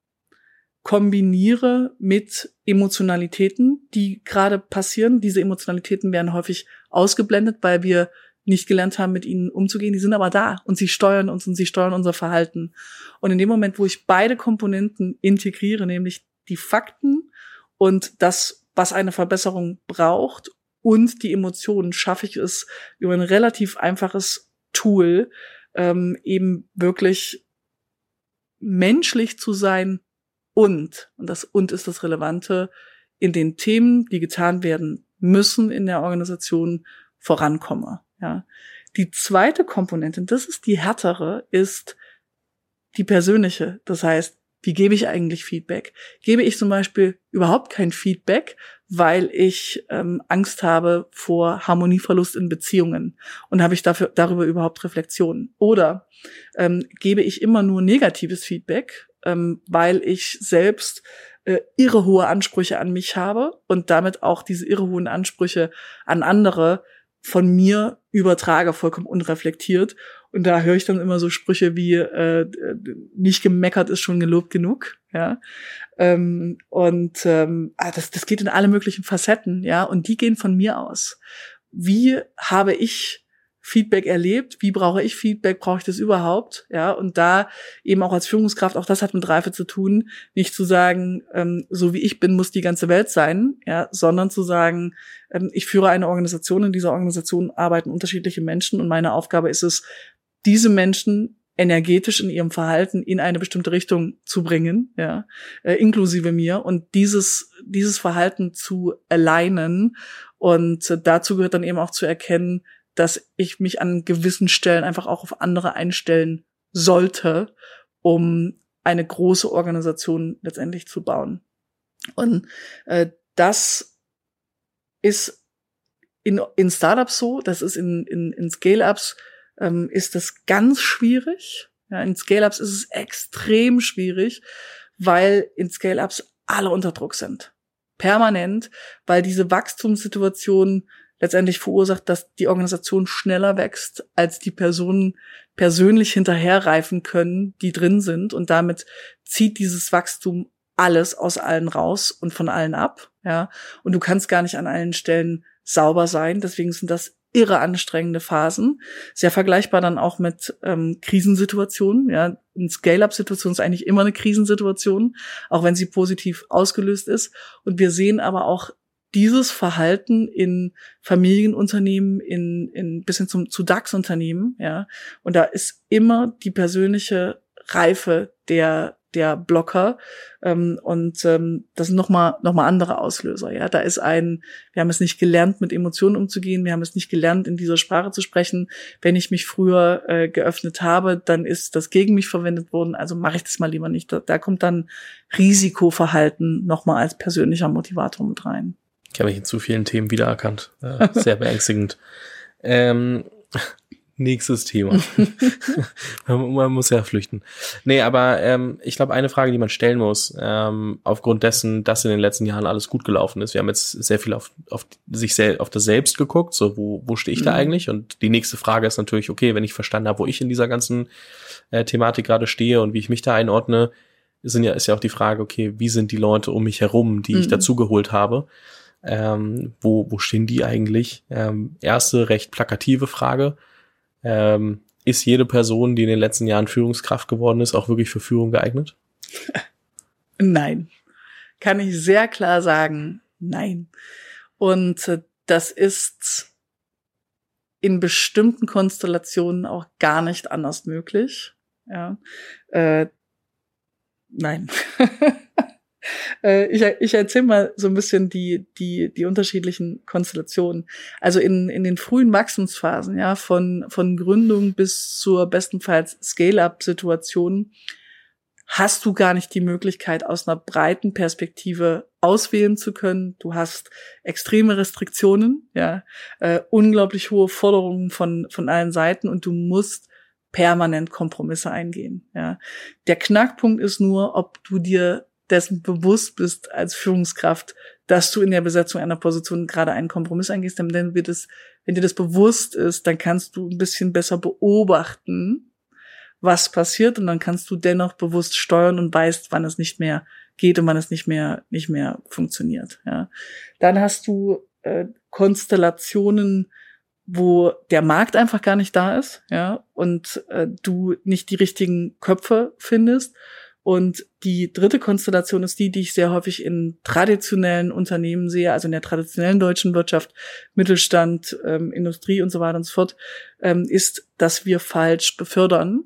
kombiniere mit Emotionalitäten, die gerade passieren. Diese Emotionalitäten werden häufig ausgeblendet, weil wir nicht gelernt haben, mit ihnen umzugehen. Die sind aber da und sie steuern uns und sie steuern unser Verhalten. Und in dem Moment, wo ich beide Komponenten integriere, nämlich die Fakten und das, was eine Verbesserung braucht und die Emotionen, schaffe ich es über ein relativ einfaches Tool, ähm, eben wirklich menschlich zu sein und, und das und ist das Relevante, in den Themen, die getan werden müssen in der Organisation, vorankomme. Ja. Die zweite Komponente, das ist die härtere, ist die persönliche. Das heißt, wie gebe ich eigentlich Feedback? Gebe ich zum Beispiel überhaupt kein Feedback, weil ich ähm, Angst habe vor Harmonieverlust in Beziehungen und habe ich dafür darüber überhaupt Reflexionen? Oder ähm, gebe ich immer nur negatives Feedback, ähm, weil ich selbst äh, irre hohe Ansprüche an mich habe und damit auch diese irre hohen Ansprüche an andere von mir übertrage, vollkommen unreflektiert. Und da höre ich dann immer so Sprüche wie äh, nicht gemeckert ist schon gelobt genug, ja. Ähm, und ähm, ah, das, das geht in alle möglichen Facetten, ja. Und die gehen von mir aus. Wie habe ich Feedback erlebt, wie brauche ich Feedback, brauche ich das überhaupt, ja, und da eben auch als Führungskraft, auch das hat mit Reife zu tun, nicht zu sagen, ähm, so wie ich bin, muss die ganze Welt sein, ja, sondern zu sagen, ähm, ich führe eine Organisation, in dieser Organisation arbeiten unterschiedliche Menschen und meine Aufgabe ist es, diese Menschen energetisch in ihrem Verhalten in eine bestimmte Richtung zu bringen, ja, äh, inklusive mir und dieses dieses Verhalten zu alignen. Und äh, dazu gehört dann eben auch zu erkennen, dass ich mich an gewissen Stellen einfach auch auf andere einstellen sollte, um eine große Organisation letztendlich zu bauen. Und äh, das ist in, in Startups so, das ist in, in, in Scale-Ups, ähm, ist das ganz schwierig. Ja, in Scale-Ups ist es extrem schwierig, weil in Scale-Ups alle unter Druck sind. Permanent, weil diese Wachstumssituation letztendlich verursacht, dass die Organisation schneller wächst, als die Personen persönlich hinterherreifen können, die drin sind. Und damit zieht dieses Wachstum alles aus allen raus und von allen ab. Ja. Und du kannst gar nicht an allen Stellen sauber sein. Deswegen sind das irre anstrengende Phasen. Sehr vergleichbar dann auch mit ähm, Krisensituationen. Ja, eine Scale-up-Situation ist eigentlich immer eine Krisensituation, auch wenn sie positiv ausgelöst ist. Und wir sehen aber auch dieses Verhalten in Familienunternehmen, in, in bis hin zum zu DAX-Unternehmen, ja. Und da ist immer die persönliche Reife der der Blocker ähm, und ähm, das sind nochmal noch mal andere Auslöser. Ja, da ist ein, wir haben es nicht gelernt, mit Emotionen umzugehen, wir haben es nicht gelernt, in dieser Sprache zu sprechen. Wenn ich mich früher äh, geöffnet habe, dann ist das gegen mich verwendet worden. Also mache ich das mal lieber nicht. Da, da kommt dann Risikoverhalten nochmal als persönlicher Motivator mit rein. Ich habe mich in zu vielen Themen wiedererkannt. Äh, sehr beängstigend. ähm, nächstes Thema. man muss ja flüchten. Nee, aber ähm, ich glaube, eine Frage, die man stellen muss, ähm, aufgrund dessen, dass in den letzten Jahren alles gut gelaufen ist. Wir haben jetzt sehr viel auf, auf sich sel auf das Selbst geguckt, so wo, wo stehe ich mhm. da eigentlich? Und die nächste Frage ist natürlich, okay, wenn ich verstanden habe, wo ich in dieser ganzen äh, Thematik gerade stehe und wie ich mich da einordne, sind ja, ist ja auch die Frage, okay, wie sind die Leute um mich herum, die mhm. ich dazugeholt habe? Ähm, wo, wo stehen die eigentlich? Ähm, erste recht plakative Frage. Ähm, ist jede Person, die in den letzten Jahren Führungskraft geworden ist, auch wirklich für Führung geeignet? Nein. Kann ich sehr klar sagen, nein. Und äh, das ist in bestimmten Konstellationen auch gar nicht anders möglich. Ja. Äh, nein. Äh, ich, ich erzähle mal so ein bisschen die, die, die unterschiedlichen Konstellationen. Also in, in den frühen Wachstumsphasen, ja, von, von Gründung bis zur bestenfalls Scale-up-Situation, hast du gar nicht die Möglichkeit, aus einer breiten Perspektive auswählen zu können. Du hast extreme Restriktionen, ja, äh, unglaublich hohe Forderungen von, von allen Seiten und du musst permanent Kompromisse eingehen. Ja. Der Knackpunkt ist nur, ob du dir dessen bewusst bist als Führungskraft, dass du in der Besetzung einer Position gerade einen Kompromiss eingehst, dann wird es, wenn dir das bewusst ist, dann kannst du ein bisschen besser beobachten, was passiert und dann kannst du dennoch bewusst steuern und weißt, wann es nicht mehr geht und wann es nicht mehr nicht mehr funktioniert. Ja. Dann hast du äh, Konstellationen, wo der Markt einfach gar nicht da ist, ja, und äh, du nicht die richtigen Köpfe findest. Und die dritte Konstellation ist die, die ich sehr häufig in traditionellen Unternehmen sehe, also in der traditionellen deutschen Wirtschaft, Mittelstand, ähm, Industrie und so weiter und so fort, ähm, ist, dass wir falsch befördern.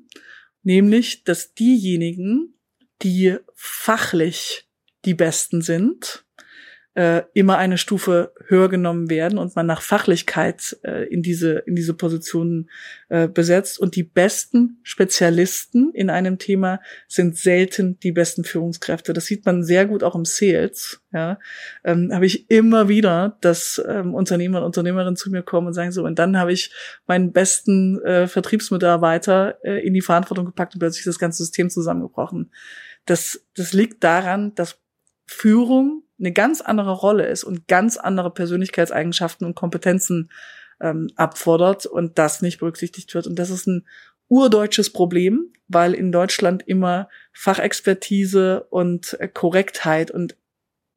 Nämlich, dass diejenigen, die fachlich die Besten sind, äh, immer eine Stufe höher genommen werden und man nach Fachlichkeit äh, in diese in diese Positionen äh, besetzt und die besten Spezialisten in einem Thema sind selten die besten Führungskräfte. Das sieht man sehr gut auch im Sales. Ja, ähm, habe ich immer wieder, dass ähm, Unternehmer und Unternehmerinnen zu mir kommen und sagen so und dann habe ich meinen besten äh, Vertriebsmitarbeiter äh, in die Verantwortung gepackt und plötzlich das ganze System zusammengebrochen. Das das liegt daran, dass Führung eine ganz andere Rolle ist und ganz andere Persönlichkeitseigenschaften und Kompetenzen ähm, abfordert und das nicht berücksichtigt wird. Und das ist ein urdeutsches Problem, weil in Deutschland immer Fachexpertise und äh, Korrektheit und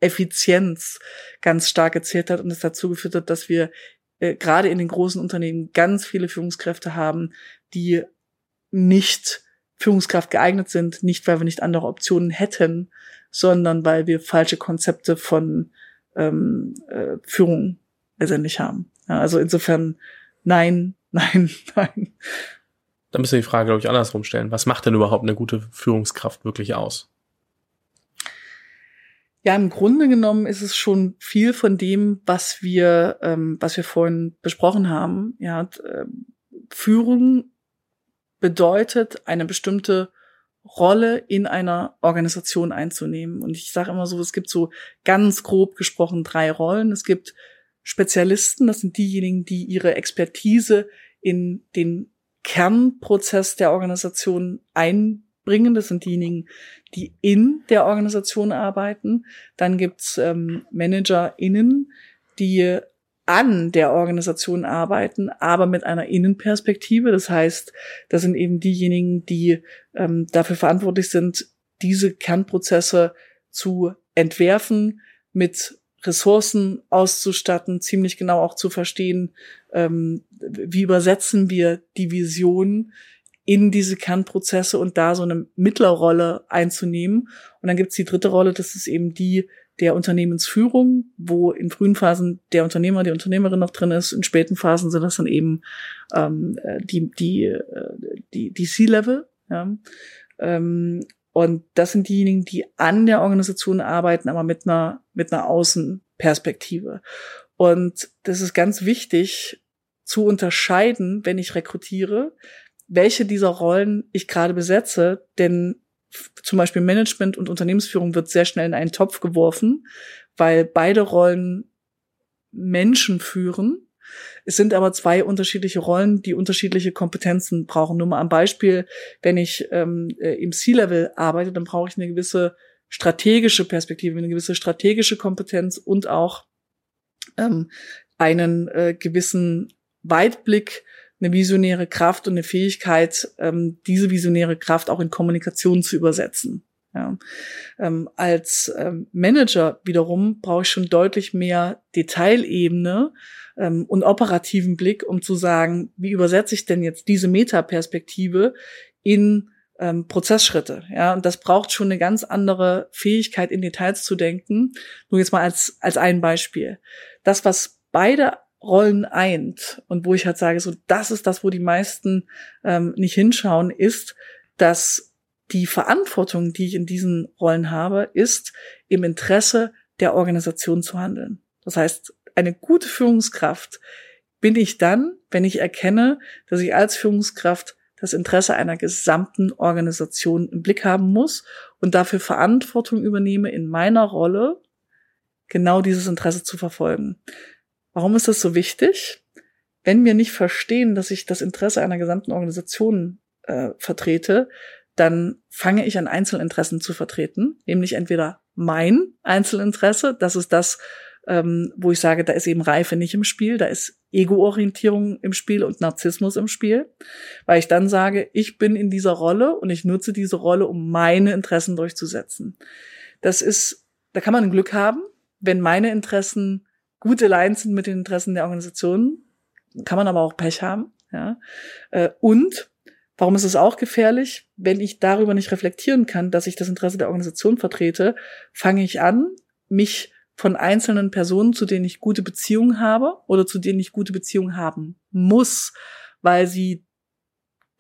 Effizienz ganz stark gezählt hat und es dazu geführt hat, dass wir äh, gerade in den großen Unternehmen ganz viele Führungskräfte haben, die nicht Führungskraft geeignet sind, nicht weil wir nicht andere Optionen hätten, sondern weil wir falsche Konzepte von ähm, äh, Führung letztendlich haben. Ja, also insofern nein, nein, nein. Dann müssen wir die Frage, glaube ich, andersrum stellen. Was macht denn überhaupt eine gute Führungskraft wirklich aus? Ja, im Grunde genommen ist es schon viel von dem, was wir, ähm, was wir vorhin besprochen haben. Ja, äh, Führung bedeutet, eine bestimmte Rolle in einer Organisation einzunehmen. Und ich sage immer so, es gibt so ganz grob gesprochen drei Rollen. Es gibt Spezialisten, das sind diejenigen, die ihre Expertise in den Kernprozess der Organisation einbringen. Das sind diejenigen, die in der Organisation arbeiten. Dann gibt's ähm, ManagerInnen, die an der Organisation arbeiten, aber mit einer Innenperspektive. Das heißt, das sind eben diejenigen, die ähm, dafür verantwortlich sind, diese Kernprozesse zu entwerfen, mit Ressourcen auszustatten, ziemlich genau auch zu verstehen, ähm, wie übersetzen wir die Vision in diese Kernprozesse und da so eine Mittlerrolle einzunehmen. Und dann gibt's die dritte Rolle, das ist eben die der Unternehmensführung, wo in frühen Phasen der Unternehmer, die Unternehmerin noch drin ist, in späten Phasen sind das dann eben ähm, äh, die die äh, die, die C-Level. Ja. Ähm, und das sind diejenigen, die an der Organisation arbeiten, aber mit einer mit einer Außenperspektive. Und das ist ganz wichtig zu unterscheiden, wenn ich rekrutiere, welche dieser Rollen ich gerade besetze, denn zum Beispiel Management und Unternehmensführung wird sehr schnell in einen Topf geworfen, weil beide Rollen Menschen führen. Es sind aber zwei unterschiedliche Rollen, die unterschiedliche Kompetenzen brauchen. Nur mal am Beispiel, wenn ich ähm, äh, im C-Level arbeite, dann brauche ich eine gewisse strategische Perspektive, eine gewisse strategische Kompetenz und auch ähm, einen äh, gewissen Weitblick eine visionäre Kraft und eine Fähigkeit, ähm, diese visionäre Kraft auch in Kommunikation zu übersetzen. Ja. Ähm, als ähm, Manager wiederum brauche ich schon deutlich mehr Detailebene ähm, und operativen Blick, um zu sagen, wie übersetze ich denn jetzt diese Metaperspektive in ähm, Prozessschritte. Ja, und das braucht schon eine ganz andere Fähigkeit, in Details zu denken. Nur jetzt mal als als ein Beispiel. Das, was beide Rollen eint und wo ich halt sage, so das ist das, wo die meisten ähm, nicht hinschauen, ist, dass die Verantwortung, die ich in diesen Rollen habe, ist im Interesse der Organisation zu handeln. Das heißt, eine gute Führungskraft bin ich dann, wenn ich erkenne, dass ich als Führungskraft das Interesse einer gesamten Organisation im Blick haben muss und dafür Verantwortung übernehme in meiner Rolle, genau dieses Interesse zu verfolgen. Warum ist das so wichtig? Wenn wir nicht verstehen, dass ich das Interesse einer gesamten Organisation äh, vertrete, dann fange ich an Einzelinteressen zu vertreten, nämlich entweder mein Einzelinteresse, das ist das, ähm, wo ich sage, da ist eben Reife nicht im Spiel, da ist Ego-Orientierung im Spiel und Narzissmus im Spiel, weil ich dann sage, ich bin in dieser Rolle und ich nutze diese Rolle, um meine Interessen durchzusetzen. Das ist, da kann man Glück haben, wenn meine Interessen gute Lines sind mit den Interessen der Organisation, kann man aber auch Pech haben. Ja? Äh, und warum ist es auch gefährlich? Wenn ich darüber nicht reflektieren kann, dass ich das Interesse der Organisation vertrete, fange ich an, mich von einzelnen Personen, zu denen ich gute Beziehungen habe oder zu denen ich gute Beziehungen haben muss, weil sie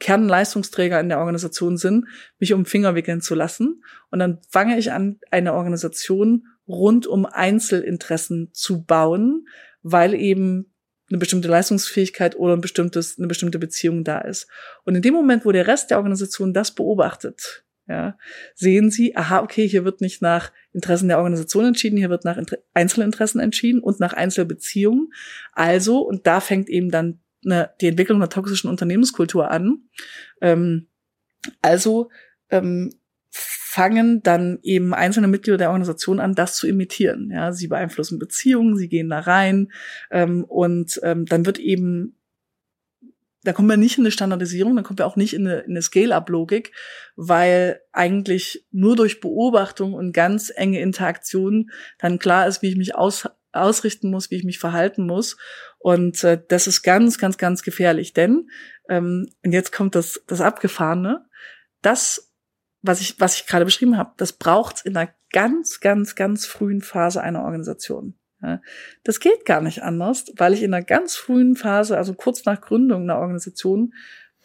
Kernleistungsträger in der Organisation sind, mich um Finger wickeln zu lassen. Und dann fange ich an, eine Organisation rund um Einzelinteressen zu bauen, weil eben eine bestimmte Leistungsfähigkeit oder ein bestimmtes, eine bestimmte Beziehung da ist. Und in dem Moment, wo der Rest der Organisation das beobachtet, ja, sehen sie, aha, okay, hier wird nicht nach Interessen der Organisation entschieden, hier wird nach Inter Einzelinteressen entschieden und nach Einzelbeziehungen. Also, und da fängt eben dann eine, die Entwicklung einer toxischen Unternehmenskultur an. Ähm, also ähm, fangen dann eben einzelne Mitglieder der Organisation an, das zu imitieren. Ja, sie beeinflussen Beziehungen, sie gehen da rein ähm, und ähm, dann wird eben da kommen wir nicht in eine Standardisierung, dann kommen wir auch nicht in eine, in eine Scale-up-Logik, weil eigentlich nur durch Beobachtung und ganz enge Interaktion dann klar ist, wie ich mich aus, ausrichten muss, wie ich mich verhalten muss. Und äh, das ist ganz, ganz, ganz gefährlich, denn ähm, und jetzt kommt das, das Abgefahrene, das was ich, was ich gerade beschrieben habe, das braucht's in einer ganz, ganz, ganz frühen Phase einer Organisation. Das geht gar nicht anders, weil ich in einer ganz frühen Phase, also kurz nach Gründung einer Organisation,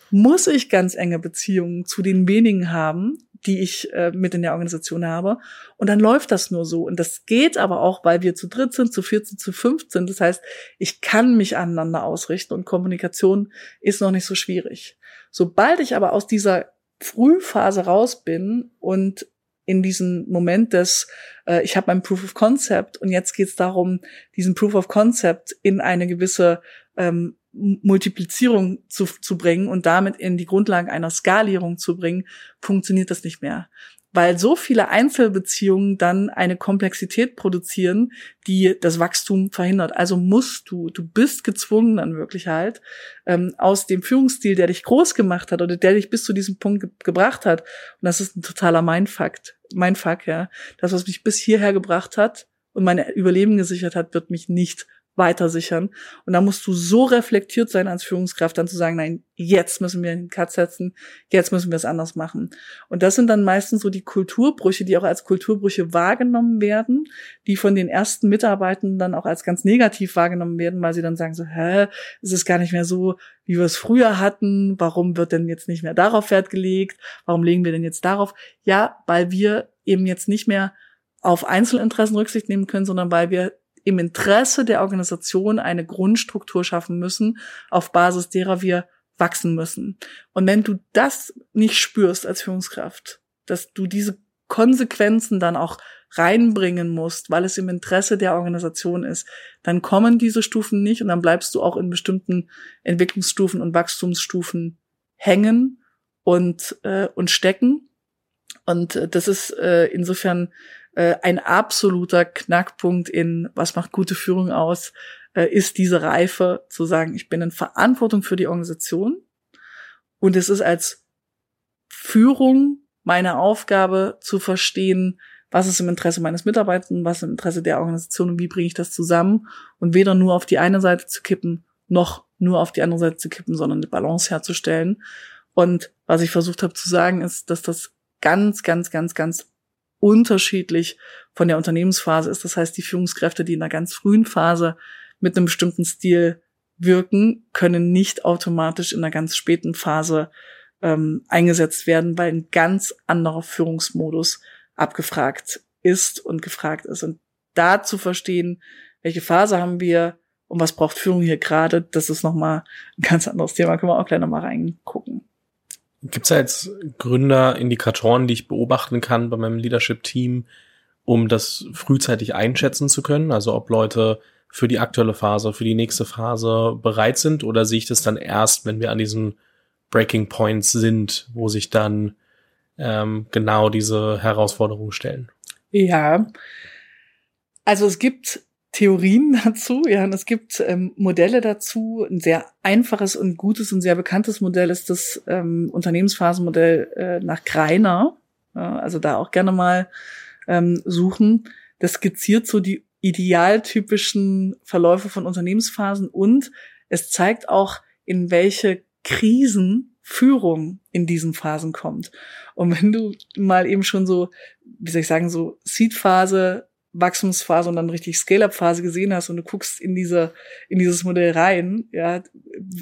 muss ich ganz enge Beziehungen zu den wenigen haben, die ich äh, mit in der Organisation habe. Und dann läuft das nur so. Und das geht aber auch, weil wir zu dritt sind, zu viert sind, zu fünft sind. Das heißt, ich kann mich aneinander ausrichten und Kommunikation ist noch nicht so schwierig. Sobald ich aber aus dieser Frühphase raus bin und in diesem Moment des, äh, ich habe mein Proof of Concept und jetzt geht es darum, diesen Proof of Concept in eine gewisse ähm, Multiplizierung zu, zu bringen und damit in die Grundlagen einer Skalierung zu bringen, funktioniert das nicht mehr weil so viele Einzelbeziehungen dann eine Komplexität produzieren, die das Wachstum verhindert. Also musst du, du bist gezwungen dann wirklich halt ähm, aus dem Führungsstil, der dich groß gemacht hat oder der dich bis zu diesem Punkt ge gebracht hat. Und das ist ein totaler Mindfuck, Mindfuck, ja. Das, was mich bis hierher gebracht hat und mein Überleben gesichert hat, wird mich nicht weiter sichern. Und da musst du so reflektiert sein als Führungskraft, dann zu sagen, nein, jetzt müssen wir den Cut setzen, jetzt müssen wir es anders machen. Und das sind dann meistens so die Kulturbrüche, die auch als Kulturbrüche wahrgenommen werden, die von den ersten Mitarbeitenden dann auch als ganz negativ wahrgenommen werden, weil sie dann sagen so, hä, es ist gar nicht mehr so, wie wir es früher hatten, warum wird denn jetzt nicht mehr darauf Wert gelegt, warum legen wir denn jetzt darauf? Ja, weil wir eben jetzt nicht mehr auf Einzelinteressen Rücksicht nehmen können, sondern weil wir im Interesse der Organisation eine Grundstruktur schaffen müssen, auf Basis derer wir wachsen müssen. Und wenn du das nicht spürst als Führungskraft, dass du diese Konsequenzen dann auch reinbringen musst, weil es im Interesse der Organisation ist, dann kommen diese Stufen nicht und dann bleibst du auch in bestimmten Entwicklungsstufen und Wachstumsstufen hängen und, äh, und stecken. Und äh, das ist äh, insofern äh, ein absoluter Knackpunkt in, was macht gute Führung aus, äh, ist diese Reife zu sagen, ich bin in Verantwortung für die Organisation und es ist als Führung meine Aufgabe zu verstehen, was ist im Interesse meines Mitarbeiters, was im Interesse der Organisation und wie bringe ich das zusammen und weder nur auf die eine Seite zu kippen, noch nur auf die andere Seite zu kippen, sondern eine Balance herzustellen. Und was ich versucht habe zu sagen, ist, dass das ganz, ganz, ganz, ganz unterschiedlich von der Unternehmensphase ist. Das heißt, die Führungskräfte, die in einer ganz frühen Phase mit einem bestimmten Stil wirken, können nicht automatisch in einer ganz späten Phase ähm, eingesetzt werden, weil ein ganz anderer Führungsmodus abgefragt ist und gefragt ist. Und da zu verstehen, welche Phase haben wir und was braucht Führung hier gerade, das ist nochmal ein ganz anderes Thema. Können wir auch gleich nochmal reingucken. Gibt es da jetzt Gründer, Indikatoren, die ich beobachten kann bei meinem Leadership-Team, um das frühzeitig einschätzen zu können? Also ob Leute für die aktuelle Phase, für die nächste Phase bereit sind oder sehe ich das dann erst, wenn wir an diesen Breaking Points sind, wo sich dann ähm, genau diese Herausforderung stellen? Ja, also es gibt Theorien dazu, ja, und es gibt ähm, Modelle dazu. Ein sehr einfaches und gutes und sehr bekanntes Modell ist das ähm, Unternehmensphasenmodell äh, nach Greiner. Ja, also da auch gerne mal ähm, suchen. Das skizziert so die idealtypischen Verläufe von Unternehmensphasen und es zeigt auch, in welche Krisen Führung in diesen Phasen kommt. Und wenn du mal eben schon so, wie soll ich sagen, so Seed-Phase, Wachstumsphase und dann richtig Scale-Up-Phase gesehen hast und du guckst in diese, in dieses Modell rein, ja,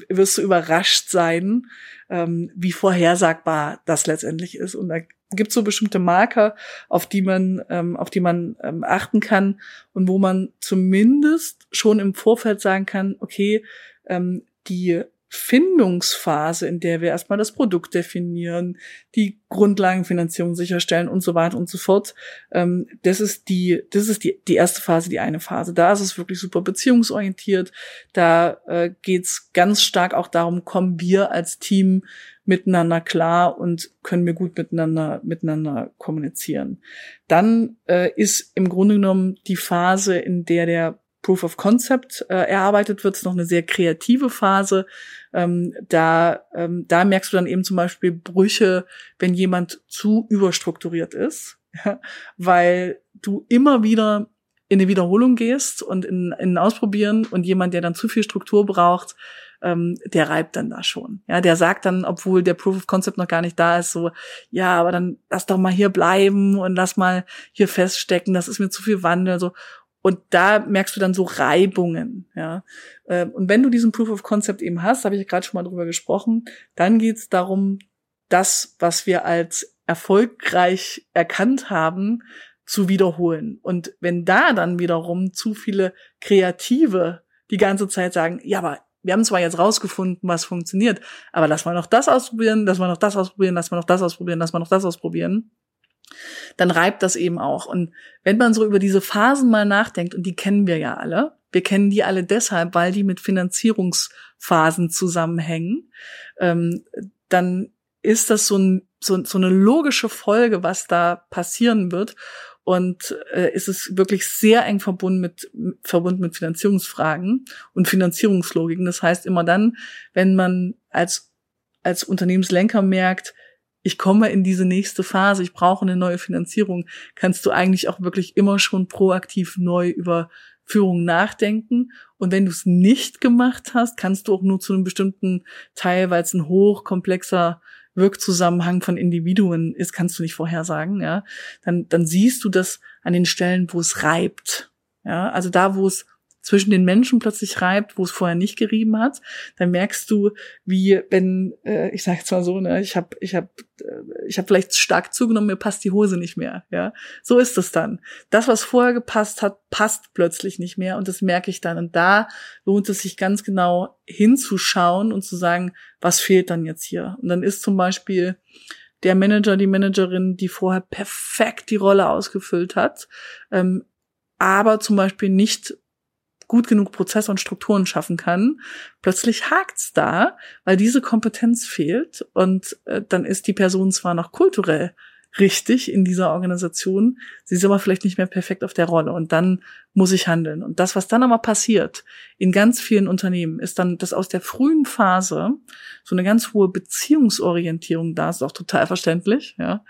wirst du überrascht sein, ähm, wie vorhersagbar das letztendlich ist. Und da gibt so bestimmte Marker, auf die man, ähm, auf die man ähm, achten kann und wo man zumindest schon im Vorfeld sagen kann, okay, ähm, die Findungsphase, in der wir erstmal das Produkt definieren, die Grundlagenfinanzierung sicherstellen und so weiter und so fort. Ähm, das ist die, das ist die, die erste Phase, die eine Phase. Da ist es wirklich super beziehungsorientiert. Da äh, geht's ganz stark auch darum, kommen wir als Team miteinander klar und können wir gut miteinander, miteinander kommunizieren. Dann äh, ist im Grunde genommen die Phase, in der der Proof of Concept äh, erarbeitet wird, ist noch eine sehr kreative Phase. Ähm, da, ähm, da merkst du dann eben zum Beispiel Brüche, wenn jemand zu überstrukturiert ist, ja, weil du immer wieder in eine Wiederholung gehst und in, in ein Ausprobieren und jemand, der dann zu viel Struktur braucht, ähm, der reibt dann da schon. Ja, der sagt dann, obwohl der Proof of Concept noch gar nicht da ist, so, ja, aber dann lass doch mal hier bleiben und lass mal hier feststecken, das ist mir zu viel Wandel, so. Und da merkst du dann so Reibungen, ja. Ähm, und wenn du diesen Proof of Concept eben hast, habe ich gerade schon mal drüber gesprochen, dann geht es darum, das, was wir als erfolgreich erkannt haben, zu wiederholen. Und wenn da dann wiederum zu viele Kreative die ganze Zeit sagen, ja, aber wir haben zwar jetzt rausgefunden, was funktioniert, aber lass mal noch das ausprobieren, lass mal noch das ausprobieren, lass mal noch das ausprobieren, lass mal noch das ausprobieren, dann reibt das eben auch. Und wenn man so über diese Phasen mal nachdenkt, und die kennen wir ja alle, wir kennen die alle deshalb, weil die mit Finanzierungsphasen zusammenhängen, ähm, dann ist das so, ein, so, so eine logische Folge, was da passieren wird. Und äh, ist es wirklich sehr eng verbunden mit, verbunden mit Finanzierungsfragen und Finanzierungslogiken. Das heißt, immer dann, wenn man als, als Unternehmenslenker merkt, ich komme in diese nächste Phase, ich brauche eine neue Finanzierung, kannst du eigentlich auch wirklich immer schon proaktiv neu über Führung nachdenken. Und wenn du es nicht gemacht hast, kannst du auch nur zu einem bestimmten Teil, weil es ein hochkomplexer Wirkzusammenhang von Individuen ist, kannst du nicht vorhersagen, ja. Dann, dann siehst du das an den Stellen, wo es reibt. Ja, also da, wo es zwischen den Menschen plötzlich reibt, wo es vorher nicht gerieben hat, dann merkst du, wie wenn äh, ich sage jetzt mal so, ne, ich habe ich habe äh, ich habe vielleicht stark zugenommen, mir passt die Hose nicht mehr, ja? So ist es dann. Das was vorher gepasst hat, passt plötzlich nicht mehr und das merke ich dann und da lohnt es sich ganz genau hinzuschauen und zu sagen, was fehlt dann jetzt hier? Und dann ist zum Beispiel der Manager, die Managerin, die vorher perfekt die Rolle ausgefüllt hat, ähm, aber zum Beispiel nicht gut genug Prozesse und Strukturen schaffen kann, plötzlich hakt's da, weil diese Kompetenz fehlt und äh, dann ist die Person zwar noch kulturell richtig in dieser Organisation, sie ist aber vielleicht nicht mehr perfekt auf der Rolle und dann muss ich handeln. Und das, was dann aber passiert in ganz vielen Unternehmen, ist dann, dass aus der frühen Phase so eine ganz hohe Beziehungsorientierung da ist, auch total verständlich, ja,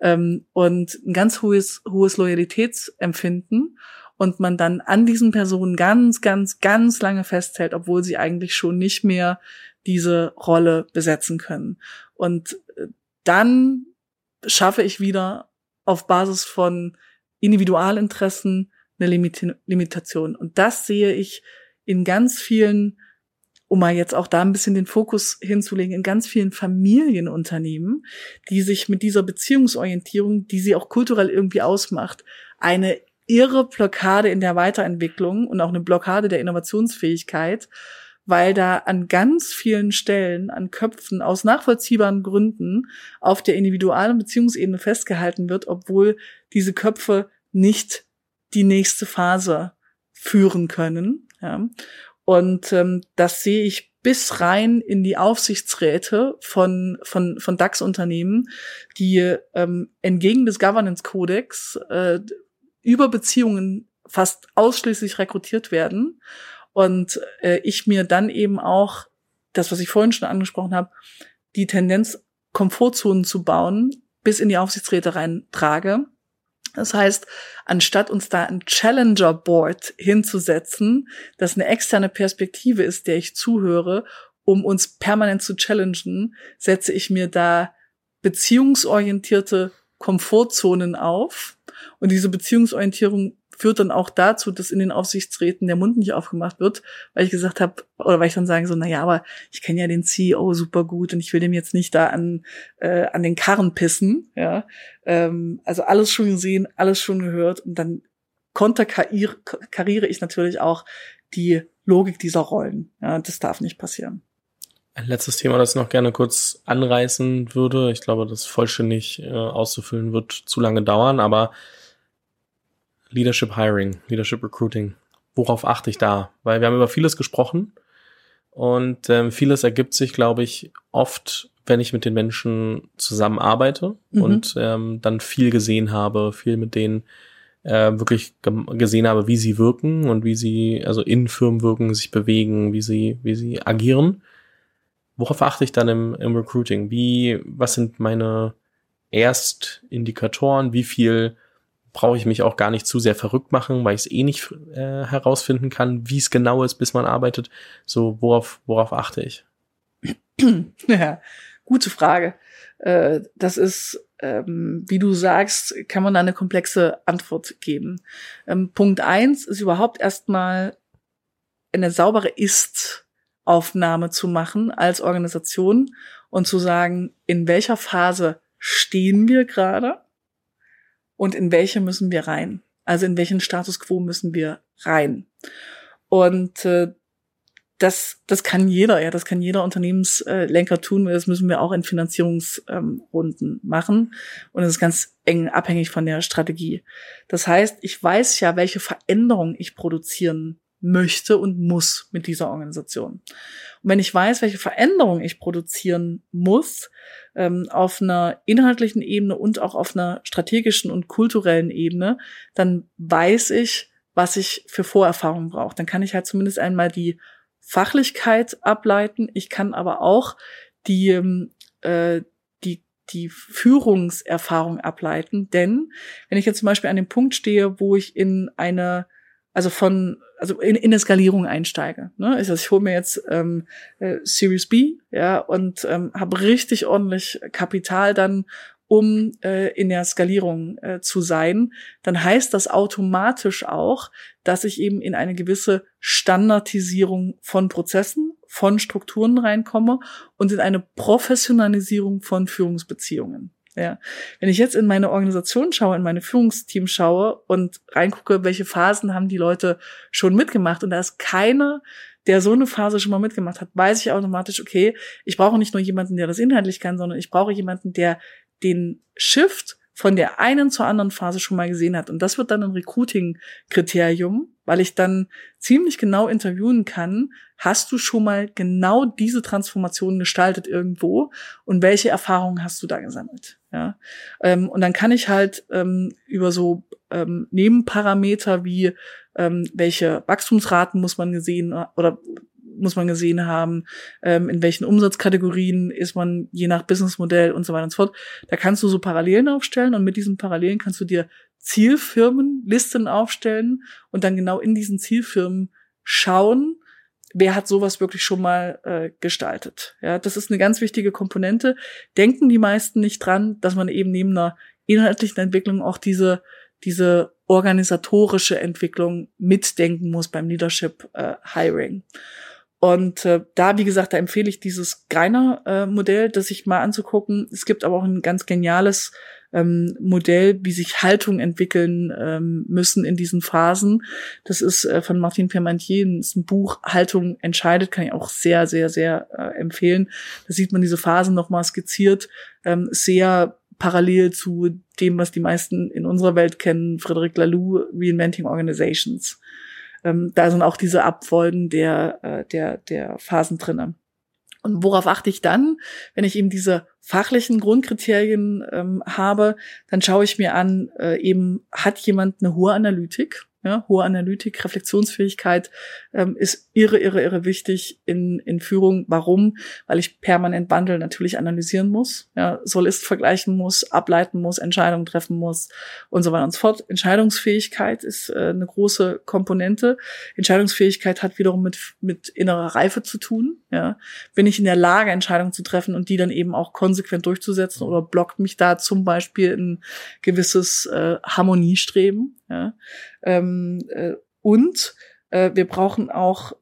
ähm, und ein ganz hohes, hohes Loyalitätsempfinden und man dann an diesen Personen ganz, ganz, ganz lange festhält, obwohl sie eigentlich schon nicht mehr diese Rolle besetzen können. Und äh, dann schaffe ich wieder auf Basis von Individualinteressen eine Limit Limitation. Und das sehe ich in ganz vielen, um mal jetzt auch da ein bisschen den Fokus hinzulegen, in ganz vielen Familienunternehmen, die sich mit dieser Beziehungsorientierung, die sie auch kulturell irgendwie ausmacht, eine irre Blockade in der Weiterentwicklung und auch eine Blockade der Innovationsfähigkeit, weil da an ganz vielen Stellen, an Köpfen aus nachvollziehbaren Gründen auf der individualen Beziehungsebene festgehalten wird, obwohl diese Köpfe nicht die nächste Phase führen können. Ja. Und ähm, das sehe ich bis rein in die Aufsichtsräte von, von, von DAX-Unternehmen, die ähm, entgegen des Governance-Kodex äh, über Beziehungen fast ausschließlich rekrutiert werden. Und äh, ich mir dann eben auch das, was ich vorhin schon angesprochen habe, die Tendenz, Komfortzonen zu bauen, bis in die Aufsichtsräte reintrage. Das heißt, anstatt uns da ein Challenger Board hinzusetzen, das eine externe Perspektive ist, der ich zuhöre, um uns permanent zu challengen, setze ich mir da beziehungsorientierte Komfortzonen auf. Und diese Beziehungsorientierung führt dann auch dazu, dass in den Aufsichtsräten der Mund nicht aufgemacht wird, weil ich gesagt habe, oder weil ich dann sage so, na ja, aber ich kenne ja den CEO super gut und ich will dem jetzt nicht da an, äh, an den Karren pissen, ja. Ähm, also alles schon gesehen, alles schon gehört und dann konterkariere ich natürlich auch die Logik dieser Rollen. Ja, das darf nicht passieren. Ein letztes Thema, das ich noch gerne kurz anreißen würde. Ich glaube, das vollständig äh, auszufüllen wird zu lange dauern, aber Leadership Hiring, Leadership Recruiting. Worauf achte ich da? Weil wir haben über vieles gesprochen und ähm, vieles ergibt sich, glaube ich, oft, wenn ich mit den Menschen zusammenarbeite mhm. und ähm, dann viel gesehen habe, viel mit denen äh, wirklich gesehen habe, wie sie wirken und wie sie also in Firmen wirken, sich bewegen, wie sie wie sie agieren. Worauf achte ich dann im, im Recruiting? Wie was sind meine Erstindikatoren? Wie viel brauche ich mich auch gar nicht zu sehr verrückt machen, weil ich es eh nicht äh, herausfinden kann, wie es genau ist, bis man arbeitet. So, worauf, worauf achte ich? Ja, gute Frage. Äh, das ist, ähm, wie du sagst, kann man da eine komplexe Antwort geben. Ähm, Punkt eins ist überhaupt erstmal eine saubere Ist-Aufnahme zu machen als Organisation und zu sagen, in welcher Phase stehen wir gerade und in welche müssen wir rein. Also in welchen Status quo müssen wir rein. Und äh, das, das kann jeder, ja, das kann jeder Unternehmenslenker tun. Das müssen wir auch in Finanzierungsrunden ähm, machen. Und das ist ganz eng abhängig von der Strategie. Das heißt, ich weiß ja, welche Veränderungen ich produzieren möchte und muss mit dieser Organisation. Und wenn ich weiß, welche Veränderungen ich produzieren muss, ähm, auf einer inhaltlichen Ebene und auch auf einer strategischen und kulturellen Ebene, dann weiß ich, was ich für Vorerfahrungen brauche. Dann kann ich halt zumindest einmal die Fachlichkeit ableiten. Ich kann aber auch die, ähm, äh, die, die Führungserfahrung ableiten. Denn wenn ich jetzt zum Beispiel an dem Punkt stehe, wo ich in eine also von, also in, in eine Skalierung einsteige. Ne? Also ich hole mir jetzt ähm, äh, Series B, ja, und ähm, habe richtig ordentlich Kapital dann, um äh, in der Skalierung äh, zu sein, dann heißt das automatisch auch, dass ich eben in eine gewisse Standardisierung von Prozessen, von Strukturen reinkomme und in eine Professionalisierung von Führungsbeziehungen. Ja. Wenn ich jetzt in meine Organisation schaue, in meine Führungsteam schaue und reingucke, welche Phasen haben die Leute schon mitgemacht und da ist keiner, der so eine Phase schon mal mitgemacht hat, weiß ich automatisch, okay, ich brauche nicht nur jemanden, der das inhaltlich kann, sondern ich brauche jemanden, der den Shift von der einen zur anderen Phase schon mal gesehen hat. Und das wird dann ein Recruiting-Kriterium, weil ich dann ziemlich genau interviewen kann, hast du schon mal genau diese Transformation gestaltet irgendwo und welche Erfahrungen hast du da gesammelt? Ja, ähm, und dann kann ich halt ähm, über so ähm, Nebenparameter wie ähm, welche Wachstumsraten muss man gesehen oder muss man gesehen haben, ähm, in welchen Umsatzkategorien ist man je nach Businessmodell und so weiter und so fort. Da kannst du so Parallelen aufstellen und mit diesen Parallelen kannst du dir Zielfirmenlisten aufstellen und dann genau in diesen Zielfirmen schauen, wer hat sowas wirklich schon mal äh, gestaltet. Ja, das ist eine ganz wichtige Komponente. Denken die meisten nicht dran, dass man eben neben einer inhaltlichen Entwicklung auch diese diese organisatorische Entwicklung mitdenken muss beim Leadership äh, Hiring. Und äh, da, wie gesagt, da empfehle ich dieses Greiner-Modell, äh, das sich mal anzugucken. Es gibt aber auch ein ganz geniales ähm, Modell, wie sich Haltung entwickeln ähm, müssen in diesen Phasen. Das ist äh, von Martin Permantier, ist ein Buch Haltung entscheidet, kann ich auch sehr, sehr, sehr äh, empfehlen. Da sieht man diese Phasen nochmal skizziert, ähm, sehr parallel zu dem, was die meisten in unserer Welt kennen, Frederic Laloux, Reinventing Organizations. ähm, da sind auch diese Abfolgen der, äh, der, der Phasen drinnen. Und worauf achte ich dann, wenn ich eben diese fachlichen Grundkriterien ähm, habe, dann schaue ich mir an, äh, eben hat jemand eine hohe Analytik, ja, hohe Analytik, Reflexionsfähigkeit ähm, ist irre, irre, irre wichtig in, in Führung. Warum? Weil ich permanent Bundle natürlich analysieren muss, ja, Soll-Ist vergleichen muss, ableiten muss, Entscheidungen treffen muss und so weiter und so fort. Entscheidungsfähigkeit ist äh, eine große Komponente. Entscheidungsfähigkeit hat wiederum mit, mit innerer Reife zu tun. Ja. Bin ich in der Lage, Entscheidungen zu treffen und die dann eben auch konsequent durchzusetzen oder blockt mich da zum Beispiel ein gewisses äh, Harmoniestreben? Ja. Ähm, äh, und äh, wir brauchen auch,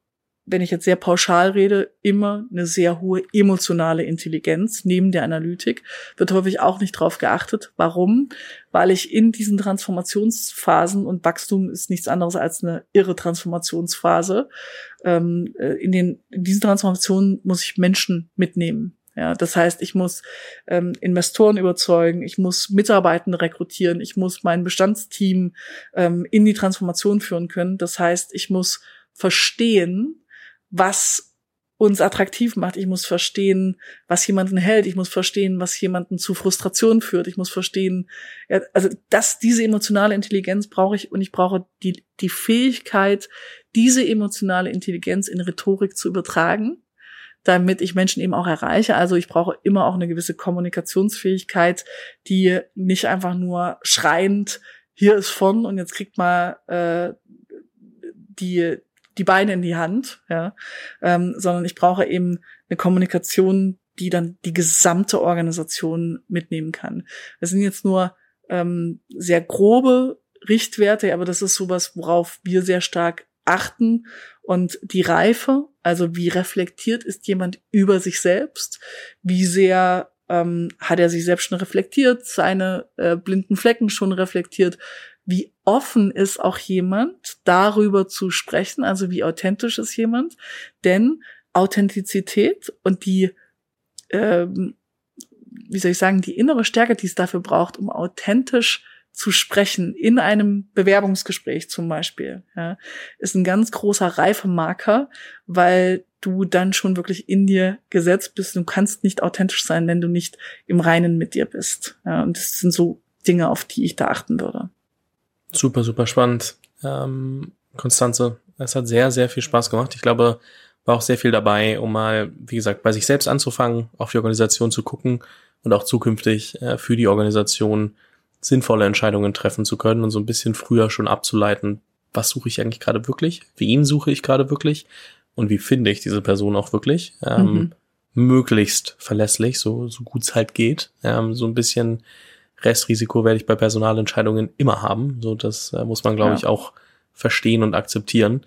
wenn ich jetzt sehr pauschal rede, immer eine sehr hohe emotionale Intelligenz neben der Analytik. Wird häufig auch nicht drauf geachtet. Warum? Weil ich in diesen Transformationsphasen und Wachstum ist nichts anderes als eine irre Transformationsphase. Ähm, äh, in, den, in diesen Transformationen muss ich Menschen mitnehmen. Ja, das heißt, ich muss ähm, Investoren überzeugen, ich muss Mitarbeitende rekrutieren, ich muss mein Bestandsteam ähm, in die Transformation führen können. Das heißt, ich muss verstehen, was uns attraktiv macht. Ich muss verstehen, was jemanden hält. Ich muss verstehen, was jemanden zu Frustration führt. Ich muss verstehen, ja, also das, diese emotionale Intelligenz brauche ich und ich brauche die, die Fähigkeit, diese emotionale Intelligenz in Rhetorik zu übertragen damit ich Menschen eben auch erreiche. Also ich brauche immer auch eine gewisse Kommunikationsfähigkeit, die nicht einfach nur schreiend, hier ist von und jetzt kriegt mal äh, die, die Beine in die Hand, ja, ähm, sondern ich brauche eben eine Kommunikation, die dann die gesamte Organisation mitnehmen kann. Das sind jetzt nur ähm, sehr grobe Richtwerte, aber das ist sowas, worauf wir sehr stark achten. Und die Reife, also wie reflektiert ist jemand über sich selbst, wie sehr ähm, hat er sich selbst schon reflektiert, seine äh, blinden Flecken schon reflektiert, wie offen ist auch jemand, darüber zu sprechen, also wie authentisch ist jemand, denn Authentizität und die, ähm, wie soll ich sagen, die innere Stärke, die es dafür braucht, um authentisch zu sprechen in einem Bewerbungsgespräch zum Beispiel, ja, ist ein ganz großer Reifemarker, weil du dann schon wirklich in dir gesetzt bist. Du kannst nicht authentisch sein, wenn du nicht im Reinen mit dir bist. Ja, und das sind so Dinge, auf die ich da achten würde. Super, super spannend. Ähm, Konstanze, es hat sehr, sehr viel Spaß gemacht. Ich glaube, war auch sehr viel dabei, um mal, wie gesagt, bei sich selbst anzufangen, auf die Organisation zu gucken und auch zukünftig äh, für die Organisation sinnvolle Entscheidungen treffen zu können und so ein bisschen früher schon abzuleiten, was suche ich eigentlich gerade wirklich, wen suche ich gerade wirklich und wie finde ich diese Person auch wirklich. Ähm, mhm. Möglichst verlässlich, so, so gut es halt geht. Ähm, so ein bisschen Restrisiko werde ich bei Personalentscheidungen immer haben. So, das äh, muss man, glaube ja. ich, auch verstehen und akzeptieren.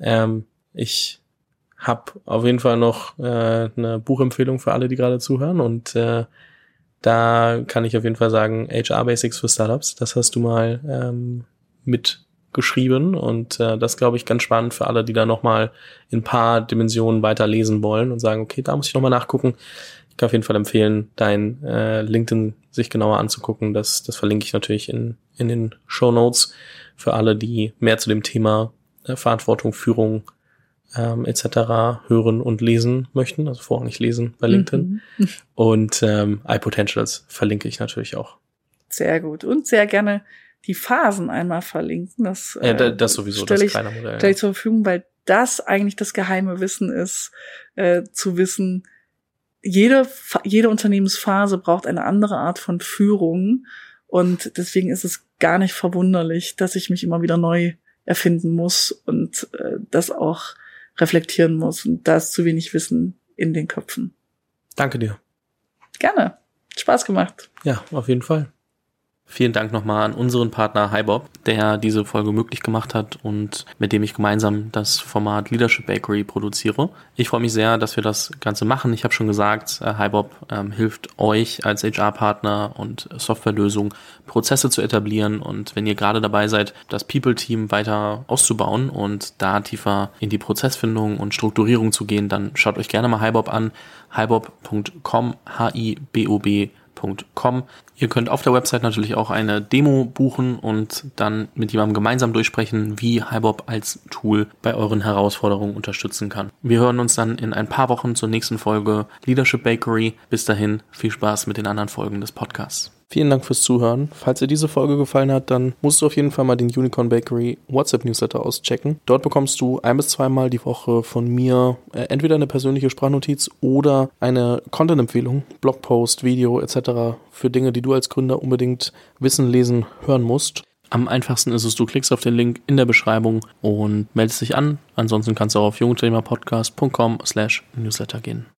Ähm, ich habe auf jeden Fall noch äh, eine Buchempfehlung für alle, die gerade zuhören und äh, da kann ich auf jeden Fall sagen, HR Basics für Startups, das hast du mal ähm, mitgeschrieben und äh, das glaube ich ganz spannend für alle, die da nochmal in paar Dimensionen weiter lesen wollen und sagen, okay, da muss ich nochmal nachgucken. Ich kann auf jeden Fall empfehlen, dein äh, LinkedIn sich genauer anzugucken. Das, das verlinke ich natürlich in, in den Show Notes für alle, die mehr zu dem Thema äh, Verantwortung, Führung ähm, etc. hören und lesen möchten, also vorrangig lesen bei LinkedIn. Mhm. Und ähm, iPotentials verlinke ich natürlich auch. Sehr gut. Und sehr gerne die Phasen einmal verlinken. Das, äh, ja, das sowieso, das ich, kleine Modell. Stelle ich zur Verfügung, weil das eigentlich das geheime Wissen ist, äh, zu wissen, jede, jede Unternehmensphase braucht eine andere Art von Führung. Und deswegen ist es gar nicht verwunderlich, dass ich mich immer wieder neu erfinden muss und äh, das auch reflektieren muss. Und da ist zu wenig Wissen in den Köpfen. Danke dir. Gerne. Spaß gemacht. Ja, auf jeden Fall. Vielen Dank nochmal an unseren Partner HiBob, der diese Folge möglich gemacht hat und mit dem ich gemeinsam das Format Leadership Bakery produziere. Ich freue mich sehr, dass wir das Ganze machen. Ich habe schon gesagt, äh, HiBob ähm, hilft euch als HR-Partner und Softwarelösung Prozesse zu etablieren und wenn ihr gerade dabei seid, das People-Team weiter auszubauen und da tiefer in die Prozessfindung und Strukturierung zu gehen, dann schaut euch gerne mal HiBob an, hibob.com, H-I-B-O-B www.hybob.com. Ihr könnt auf der Website natürlich auch eine Demo buchen und dann mit jemandem gemeinsam durchsprechen, wie HiBob als Tool bei euren Herausforderungen unterstützen kann. Wir hören uns dann in ein paar Wochen zur nächsten Folge Leadership Bakery. Bis dahin viel Spaß mit den anderen Folgen des Podcasts. Vielen Dank fürs Zuhören. Falls dir diese Folge gefallen hat, dann musst du auf jeden Fall mal den Unicorn Bakery WhatsApp Newsletter auschecken. Dort bekommst du ein bis zweimal die Woche von mir äh, entweder eine persönliche Sprachnotiz oder eine Content-Empfehlung, Blogpost, Video etc. für Dinge, die du als Gründer unbedingt wissen, lesen, hören musst. Am einfachsten ist es, du klickst auf den Link in der Beschreibung und meldest dich an. Ansonsten kannst du auch auf jungunternehmerpodcast.com slash newsletter gehen.